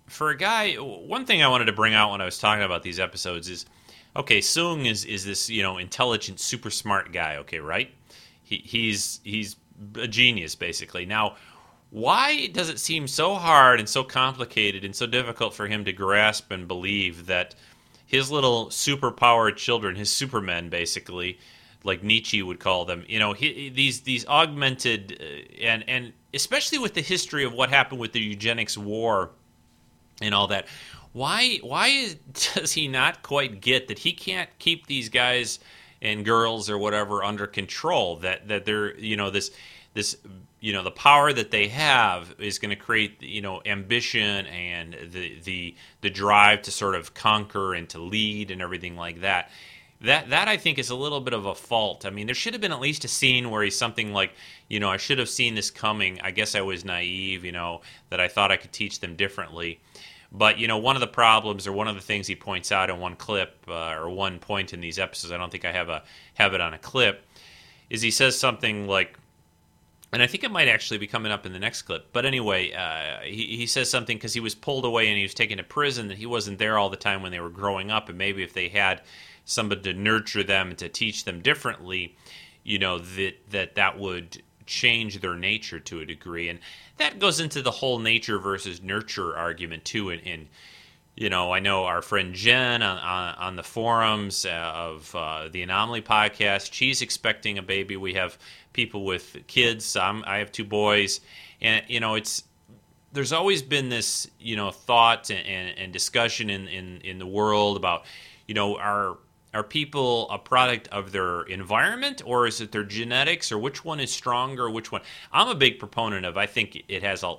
for a guy, one thing I wanted to bring out when I was talking about these episodes is, okay, Soong is is this you know intelligent, super smart guy. Okay, right? He, he's he's a genius basically. Now, why does it seem so hard and so complicated and so difficult for him to grasp and believe that his little superpowered children, his supermen, basically, like Nietzsche would call them, you know, he, these these augmented uh, and and especially with the history of what happened with the eugenics war and all that. Why why is, does he not quite get that he can't keep these guys and girls or whatever under control? That that they're you know this this you know the power that they have is going to create you know ambition and the the the drive to sort of conquer and to lead and everything like that that that I think is a little bit of a fault. I mean, there should have been at least a scene where he's something like, you know, I should have seen this coming. I guess I was naive, you know, that I thought I could teach them differently. But you know, one of the problems, or one of the things he points out in one clip, uh, or one point in these episodes, I don't think I have a have it on a clip, is he says something like, and I think it might actually be coming up in the next clip. But anyway, uh, he, he says something because he was pulled away and he was taken to prison that he wasn't there all the time when they were growing up, and maybe if they had somebody to nurture them and to teach them differently, you know that that that would change their nature to a degree, and that goes into the whole nature versus nurture argument too. In, in you know, I know our friend Jen on, on, on the forums uh, of uh, the Anomaly podcast. She's expecting a baby. We have people with kids. I'm, I have two boys, and you know, it's there's always been this you know thought and, and, and discussion in, in in the world about you know are are people a product of their environment or is it their genetics or which one is stronger which one i'm a big proponent of i think it has a,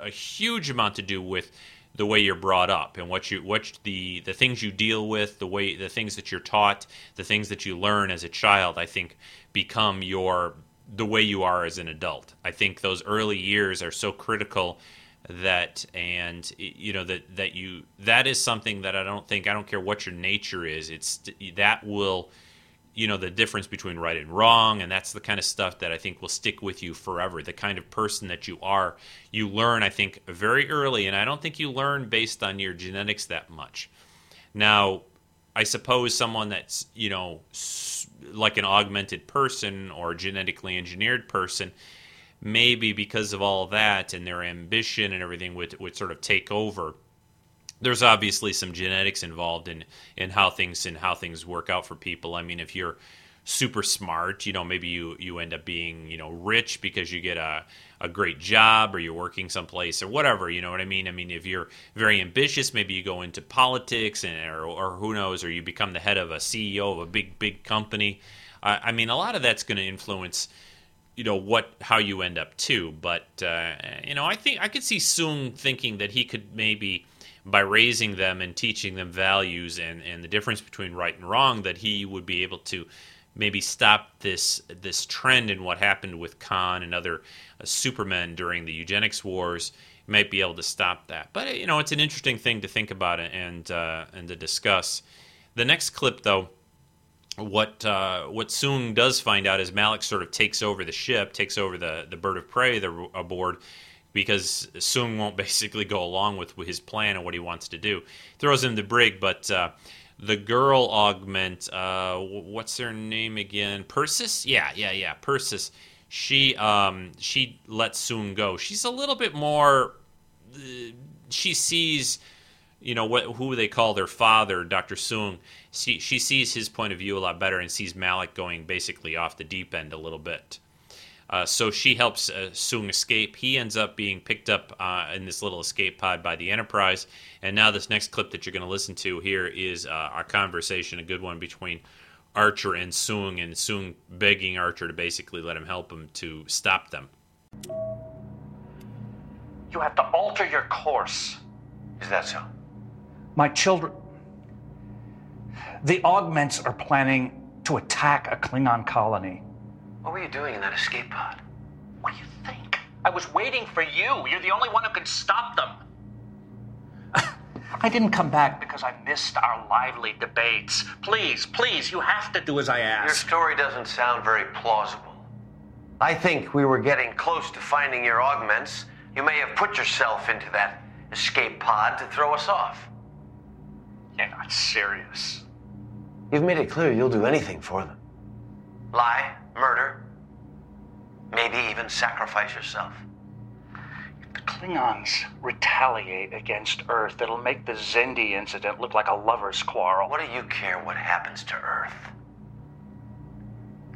a huge amount to do with the way you're brought up and what you what the the things you deal with the way the things that you're taught the things that you learn as a child i think become your the way you are as an adult. I think those early years are so critical that and you know that that you that is something that I don't think I don't care what your nature is it's that will you know the difference between right and wrong and that's the kind of stuff that I think will stick with you forever the kind of person that you are you learn I think very early and I don't think you learn based on your genetics that much now I suppose someone that's you know like an augmented person or genetically engineered person maybe because of all that and their ambition and everything would would sort of take over. There's obviously some genetics involved in in how things and how things work out for people. I mean, if you're super smart, you know, maybe you you end up being you know rich because you get a a great job or you're working someplace or whatever. You know what I mean? I mean, if you're very ambitious, maybe you go into politics and or, or who knows, or you become the head of a CEO of a big big company. I, I mean, a lot of that's going to influence you know what how you end up too but uh, you know i think i could see Soong thinking that he could maybe by raising them and teaching them values and and the difference between right and wrong that he would be able to maybe stop this this trend in what happened with khan and other uh, supermen during the eugenics wars. He might be able to stop that. But you know it's an interesting thing to think about and uh, and to discuss. The next clip though what uh, what Soong does find out is Malik sort of takes over the ship, takes over the, the bird of prey they're aboard, because Soong won't basically go along with his plan and what he wants to do. Throws him the brig, but uh, the girl augment, uh, what's her name again? Persis? Yeah, yeah, yeah, Persis. She um, she lets Soong go. She's a little bit more. Uh, she sees, you know, what who they call their father, Doctor Soong she, she sees his point of view a lot better and sees Malik going basically off the deep end a little bit. Uh, so she helps uh, Soong escape. He ends up being picked up uh, in this little escape pod by the Enterprise. And now, this next clip that you're going to listen to here is uh, our conversation, a good one between Archer and Soong, and Soong begging Archer to basically let him help him to stop them. You have to alter your course. Is that so? My children. The augments are planning to attack a Klingon colony. What were you doing in that escape pod? What do you think? I was waiting for you. You're the only one who can stop them. I didn't come back because I missed our lively debates. Please, please, you have to do as I ask. Your story doesn't sound very plausible. I think we were getting close to finding your augments. You may have put yourself into that escape pod to throw us off. You're not serious. You've made it clear you'll do anything for them. Lie, even sacrifice yourself. If the Klingons retaliate against Earth. It'll make the Xindi incident look like a lover's quarrel. What do you care what happens to Earth?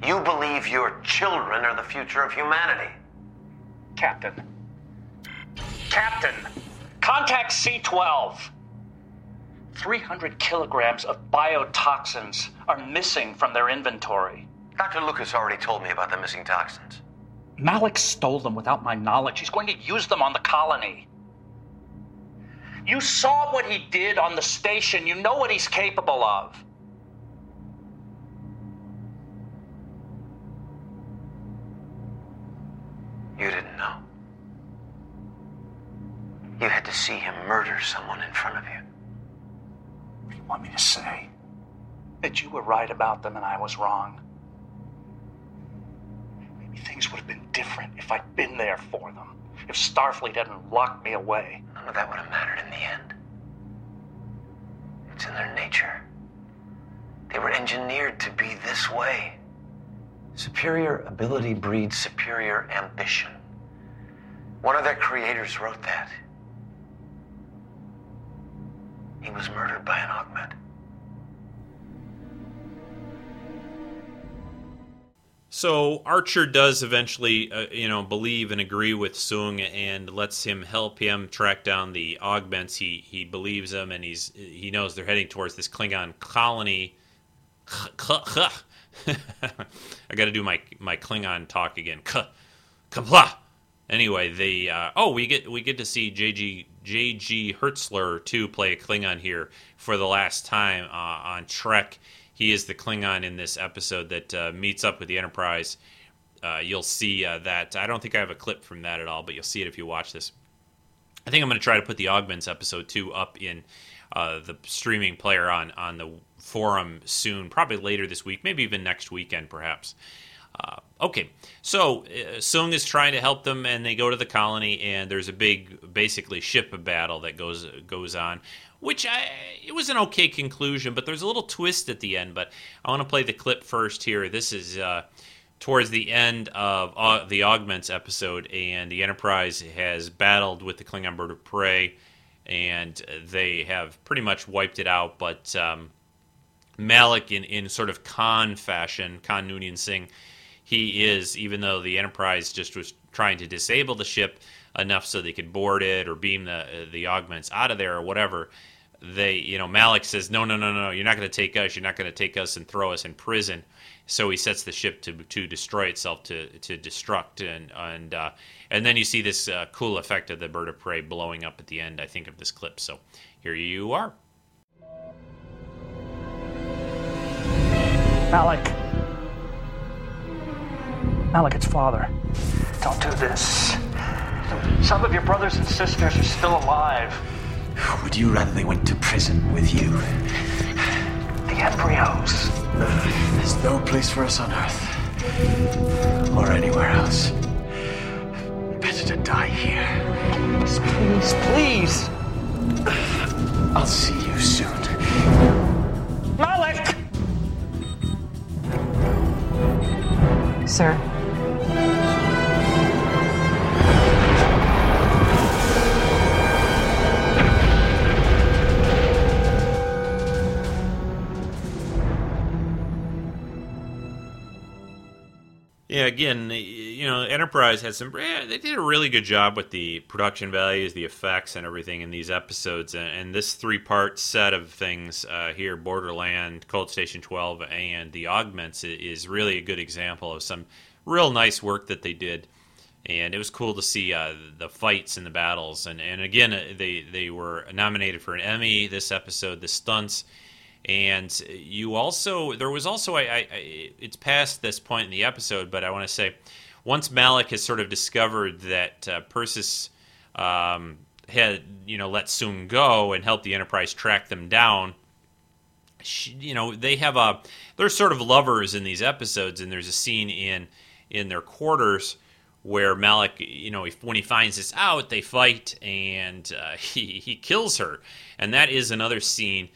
You believe your children are the future of humanity. Captain. Captain! Contact C 12. 300 kilograms of biotoxins are missing from their inventory. Dr. Lucas already told me about the missing toxins. Malik stole them without my knowledge. He's going to use them on the colony. You saw what he did on the station. You know what he's capable of. You didn't know. You had to see him murder someone in front of you. What do you want me to say? That you were right about them and I was wrong. Things would have been different if I'd been there for them. If Starfleet hadn't locked me away. None of that would have mattered in the end. It's in their nature. They were engineered to be this way. Superior ability breeds superior ambition. One of their creators wrote that. He was murdered by an augment. So Archer does eventually, uh, you know, believe and agree with Soong and lets him help him track down the augments. He he believes them, and he's he knows they're heading towards this Klingon colony. I got to do my my Klingon talk again. Qapla'. Anyway, they uh, oh we get we get to see JG JG Hertzler too play a Klingon here for the last time uh, on Trek. He is the Klingon in this episode that uh, meets up with the Enterprise. Uh, you'll see uh, that. I don't think I have a clip from that at all, but you'll see it if you watch this. I think I'm going to try to put the Augments episode two up in uh, the streaming player on on the forum soon, probably later this week, maybe even next weekend, perhaps. Uh, okay, so uh, Soong is trying to help them, and they go to the colony, and there's a big, basically, ship battle that goes goes on, which I it was an okay conclusion, but there's a little twist at the end. But I want to play the clip first here. This is uh, towards the end of uh, the Augments episode, and the Enterprise has battled with the Klingon bird of prey, and they have pretty much wiped it out. But um, Malik, in, in sort of Khan fashion, Khan Noonien Singh, he is, even though the Enterprise just was trying to disable the ship enough so they could board it or beam the the augments out of there or whatever. They, you know, Malik says, "No, no, no, no, you're not going to take us. You're not going to take us and throw us in prison." So he sets the ship to to destroy itself, to to destruct, and and uh, and then you see this uh, cool effect of the bird of prey blowing up at the end. I think of this clip. So here you are. Malik. Malik, it's father. Don't do this. Some of your brothers and sisters are still alive. Would you rather they went to prison with you? The embryos. There's no place for us on Earth. Or anywhere else. Better to die here. Please, please. please. I'll see you soon. Malik! Sir? Yeah, again, you know, Enterprise had some. eh, They did a really good job with the production values, the effects, and everything in these episodes. And, this three-part set of things uh, here, Borderland, Cold Station 12, and the Augments, is really a good example of some real nice work that they did. And it was cool to see uh, the fights and the battles. And and again, uh, they they were nominated for an Emmy this episode. The stunts and you also there was also I, I, it's past this point in the episode, but I want to say once Malik has sort of discovered that uh, Persis um, had you know let Soong go and helped the Enterprise track them down. She, you know they have a they're sort of lovers in these episodes, and there's a scene in in their quarters where Malik, you know, if, when he finds this out, they fight and uh, he he kills her, and that is another scene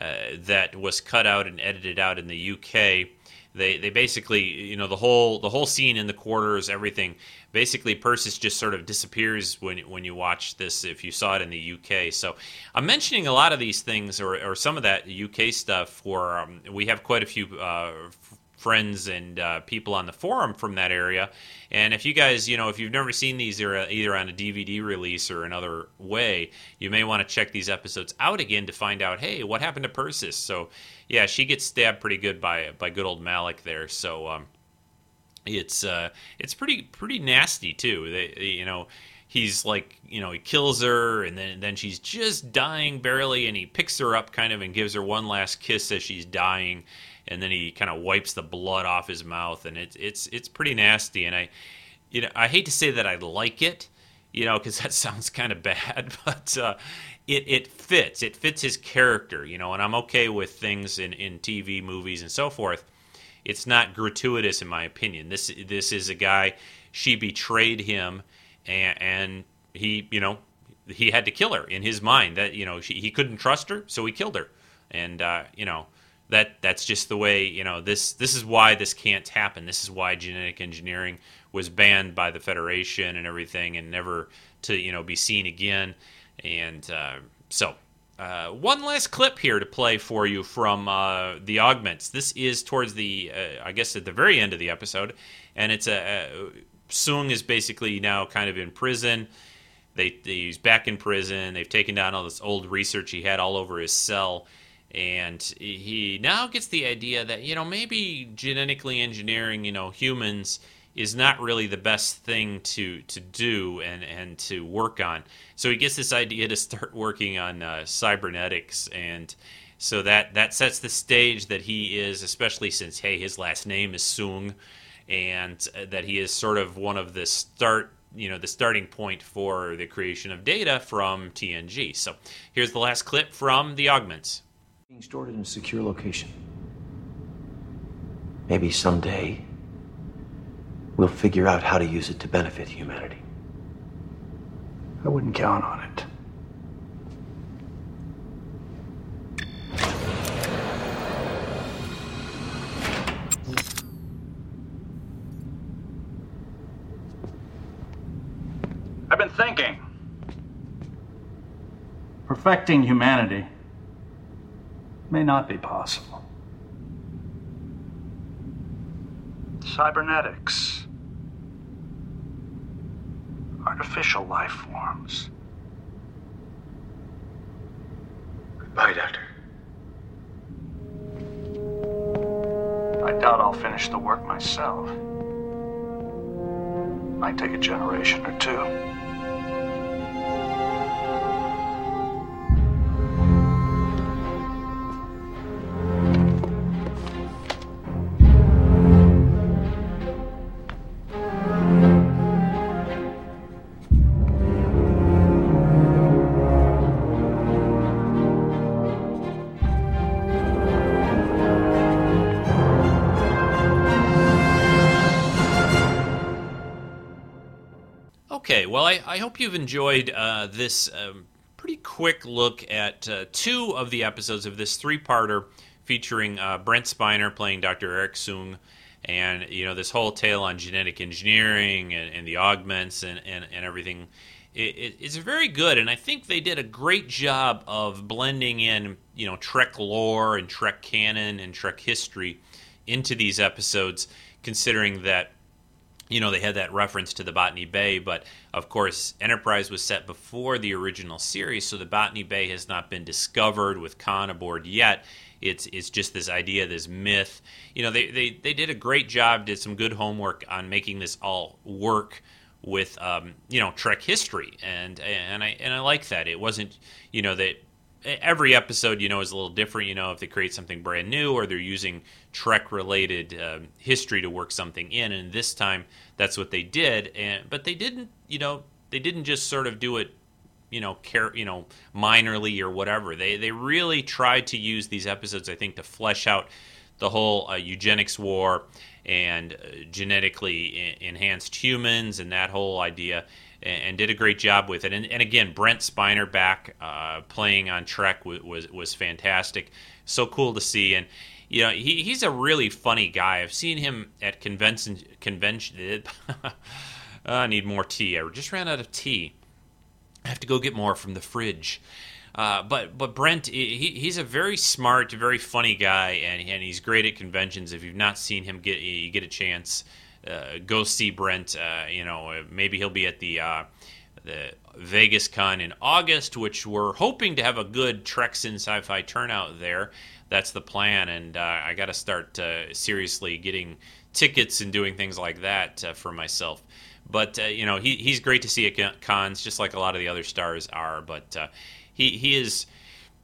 uh, that was cut out and edited out in the UK. They they basically, you know, the whole the whole scene in the quarters, everything. Basically, Persis just sort of disappears when when you watch this. If you saw it in the UK, so I'm mentioning a lot of these things or, or some of that UK stuff. For um, we have quite a few uh, friends and uh, people on the forum from that area. And if you guys, you know, if you've never seen these either, either on a DVD release or another way, you may want to check these episodes out again to find out, hey, what happened to Persis? So, yeah, she gets stabbed pretty good by by good old Malik there. So, um, it's uh, it's pretty pretty nasty too. They, you know, he's like, you know, he kills her, and then then she's just dying barely, and he picks her up kind of and gives her one last kiss as she's dying, and then he kind of wipes the blood off his mouth, and it's it's it's pretty nasty. And I, you know, I hate to say that I like it, you know, because that sounds kind of bad, but uh, it it fits. It fits his character, you know, and I'm okay with things in in TV, movies, and so forth it's not gratuitous in my opinion. This this is a guy. She betrayed him, and, and he you know he had to kill her in his mind. That you know she, he couldn't trust her, so he killed her. And uh, you know that that's just the way you know this. This is why this can't happen. This is why genetic engineering was banned by the Federation and everything, and never to you know be seen again. And uh, so uh, one last clip here to play for you from uh, the augments. This is towards the, uh, I guess, at the very end of the episode, and it's a, a Soong is basically now kind of in prison. They, he's back in prison. They've taken down all this old research he had all over his cell, and he now gets the idea that you know maybe genetically engineering, you know, humans is not really the best thing to to do and and to work on. So he gets this idea to start working on uh, cybernetics, and so that that sets the stage that he is, especially since hey, his last name is Soong and uh, that he is sort of one of the start. You know the starting point for the creation of data from TNG. So here's the last clip from the augments. Being stored in a secure location. Maybe someday we'll figure out how to use it to benefit humanity. I wouldn't count on it. I've been thinking. Perfecting humanity may not be possible. Cybernetics, artificial life forms. Goodbye, Doctor. I doubt I'll finish the work myself. Might take a generation or two. Well, I, I hope you've enjoyed uh, this um, pretty quick look at uh, two of the episodes of this three-parter featuring uh, Brent Spiner playing Dr. Arik Soong. and you know this whole tale on genetic engineering and, and the augments and, and, and everything. It, it, it's very good, and I think they did a great job of blending in you know Trek lore and Trek canon and Trek history into these episodes, considering that you know, they had that reference to the Botany Bay, but of course, Enterprise was set before the original series, so the Botany Bay has not been discovered with Khan aboard yet. It's it's just this idea, this myth. You know, they, they, they did a great job, did some good homework on making this all work with um, you know Trek history, and and I and I like that. It wasn't you know that every episode you know is a little different. You know, if they create something brand new or they're using Trek related um, history to work something in, and this time that's what they did. And but they didn't you know they didn't just sort of do it you know care you know minorly or whatever. They they really tried to use these episodes I think to flesh out the whole uh, eugenics war and uh, genetically enhanced humans and that whole idea and, and, did a great job with it. And, and again Brent Spiner back uh, playing on Trek was, was, was fantastic. So cool to see. And you know he, he's a really funny guy. I've seen him at convention convention I need more tea. I just ran out of tea. I have to go get more from the fridge. Uh, but but Brent, he, he's a very smart, very funny guy, and, and he's great at conventions. If you've not seen him, get you get a chance, go see Brent. Uh, you know, maybe he'll be at the uh, the Vegas Con in August, which we're hoping to have a good Treks in Sci-Fi turnout there. That's the plan, and uh, I got to start seriously getting tickets and doing things like that for myself. But you know, he, he's great to see at cons, just like a lot of the other stars are. But he he is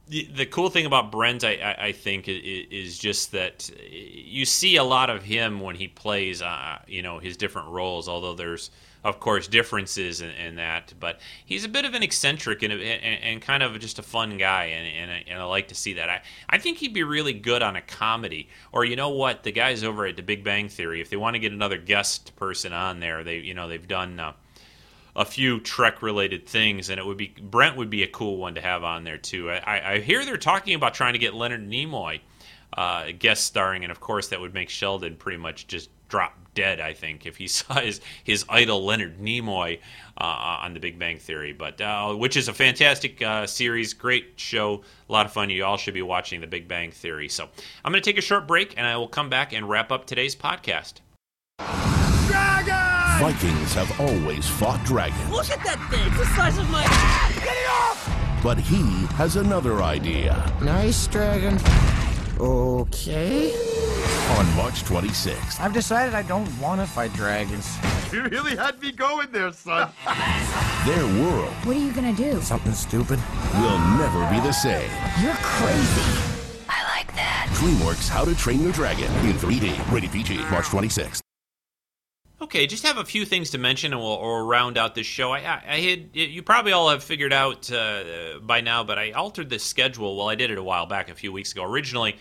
the cool thing about Brent, I, I, think, is just that you see a lot of him when he plays, uh, you know, his different roles. Although there's, of course, differences in, in that, but he's a bit of an eccentric and, and, and kind of just a fun guy, and, and, I, and I like to see that. I, I think he'd be really good on a comedy, or you know what, the guys over at The Big Bang Theory, if they want to get another guest person on there, they you know they've done. Uh, a few Trek related things, and it would be Brent would be a cool one to have on there too. I, I hear they're talking about trying to get Leonard Nimoy uh, guest starring, and of course that would make Sheldon pretty much just drop dead. I think if he saw his his idol Leonard Nimoy uh, on The Big Bang Theory, but uh, which is a fantastic uh, series, great show, a lot of fun. You all should be watching The Big Bang Theory. So I'm going to take a short break, and I will come back and wrap up today's podcast. Vikings have always fought dragons. Look at that thing! It's the size of my. Get it off! But he has another idea. Nice dragon. Okay. On March 26th. I've decided I don't want to fight dragons. You really had me going there, son. Their world. What are you gonna do? Something stupid. Will never be the same. You're crazy. I like that. DreamWorks How to Train Your Dragon in 3D. Rated PG. March 26th. Okay, just have a few things to mention, and we'll, we'll round out this show. I, I, I, had you probably all have figured out uh, by now, but I altered the schedule. Well, I did it a while back, a few weeks ago. Originally,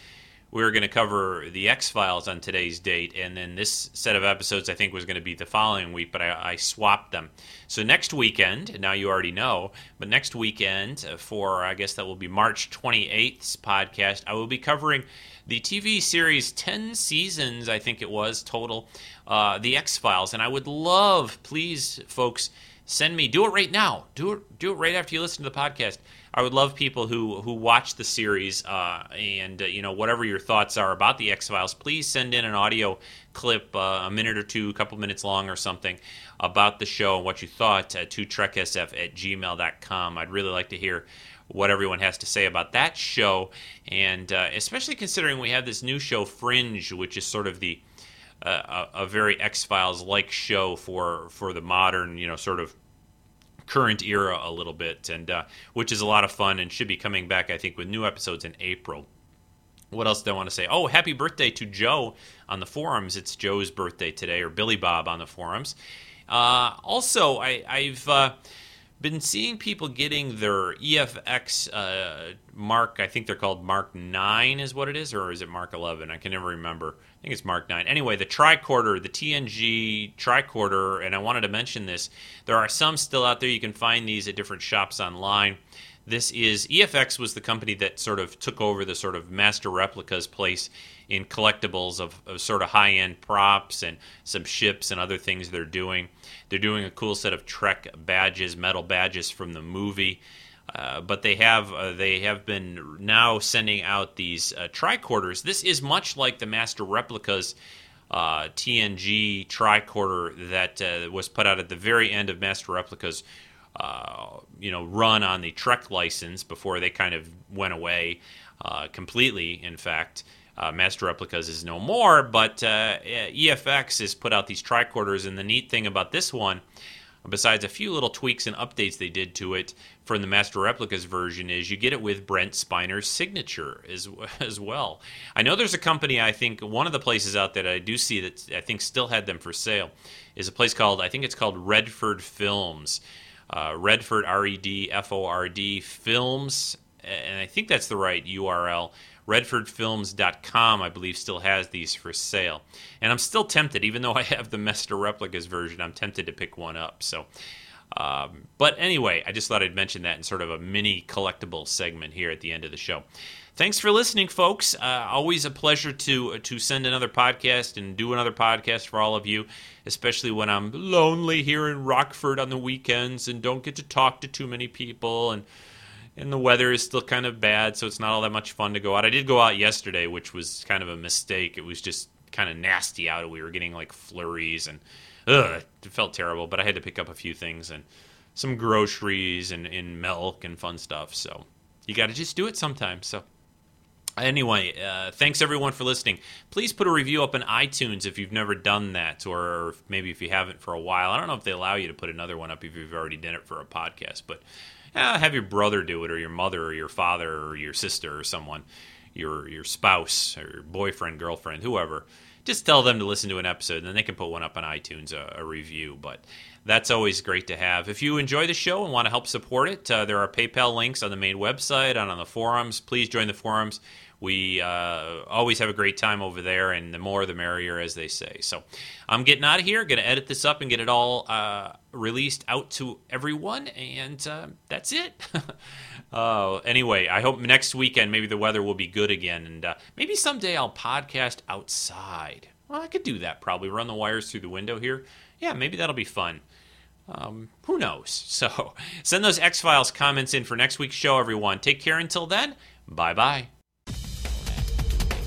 we were going to cover the X Files on today's date, and then this set of episodes I think was going to be the following week, but I, I swapped them. So next weekend, now you already know, but next weekend uh, for I guess that will be March 28th's podcast, I will be covering the TV series 10 seasons, I think it was total, uh, The X Files. And I would love, please, folks, send me, do it right now. Do it, do it right after you listen to the podcast. I would love people who, who watch the series uh, and, uh, you know, whatever your thoughts are about The X Files, please send in an audio clip, uh, a minute or two, a couple minutes long or something, about the show and what you thought uh, to treksf at gmail.com. I'd really like to hear what everyone has to say about that show, and uh, especially considering we have this new show, Fringe, which is sort of the a, very X Files like show for for the modern, you know, sort of current era a little bit, and uh, which is a lot of fun and should be coming back, I think, with new episodes in April. What else do I want to say? Oh, happy birthday to Joe on the forums. It's Joe's birthday today, or Billy Bob on the forums. Uh, also, I, have uh, been seeing people getting their EFX uh, Mark. I think they're called Mark Nine, is what it is, or is it Mark Eleven? I can never remember. I think it's Mark Nine. Anyway, the tricorder, the TNG tricorder, and I wanted to mention this. There are some still out there. You can find these at different shops online. This is EFX was the company that sort of took over the sort of master replicas place in collectibles of, of sort of high end props and some ships and other things they're doing. They're doing a cool set of Trek badges, metal badges from the movie. Uh, but they have uh, they have been now sending out these uh, tricorders. This is much like the master replicas uh, TNG tricorder that uh, was put out at the very end of Master Replica's, you know, run on the Trek license before they kind of went away completely. In fact, Master Replicas is no more, but EFX has put out these tricorders, and the neat thing about this one besides a few little tweaks and updates they did to it from the Master Replicas version, is you get it with Brent Spiner's signature as, as well. I know there's a company, I think, one of the places out there that I do see that I think still had them for sale is a place called, I think it's called Redford Films. Uh, Redford, R E D F O R D, Films, and I think that's the right URL redfordfilms.com i believe still has these for sale. And i'm still tempted even though i have the master replicas version i'm tempted to pick one up. So um, but anyway i just thought i'd mention that in sort of a mini collectible segment here at the end of the show. Thanks for listening folks. Uh, always a pleasure to to send another podcast and do another podcast for all of you especially when i'm lonely here in rockford on the weekends and don't get to talk to too many people and and the weather is still kind of bad, so it's not all that much fun to go out. I did go out yesterday, which was kind of a mistake. It was just kind of nasty out. We were getting like flurries and ugh, it felt terrible. But I had to pick up a few things and some groceries and, and milk and fun stuff. So you got to just do it sometimes. So anyway, uh, thanks everyone for listening. Please put a review up on iTunes if you've never done that, or maybe if you haven't for a while. I don't know if they allow you to put another one up if you've already done it for a podcast, but eh, have your brother do it, or your mother, or your father, or your sister, or someone, your your spouse, or your boyfriend, girlfriend, whoever. Just tell them to listen to an episode, and then they can put one up on iTunes, a, a review. But that's always great to have. If you enjoy the show and want to help support it, uh, there are PayPal links on the main website and on the forums. Please join the forums. We uh, always have a great time over there, and the more the merrier, as they say. So I'm getting out of here, going to edit this up and get it all uh, released out to everyone, and uh, that's it. uh, anyway, I hope next weekend maybe the weather will be good again, and uh, maybe someday I'll podcast outside. Well, I could do that probably. Run the wires through the window here. Yeah, maybe that'll be fun. Um, who knows? So send those X Files comments in for next week's show, everyone. Take care until then. Bye bye.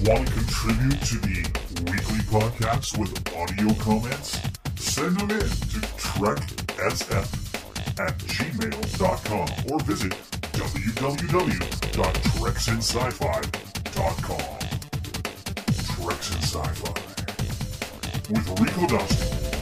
Want to contribute to the weekly podcast with audio comments? Send them in to treksf at gmail.com or visit www.treksinsci-fi.com. Treks in Sci-Fi with Rico Dustin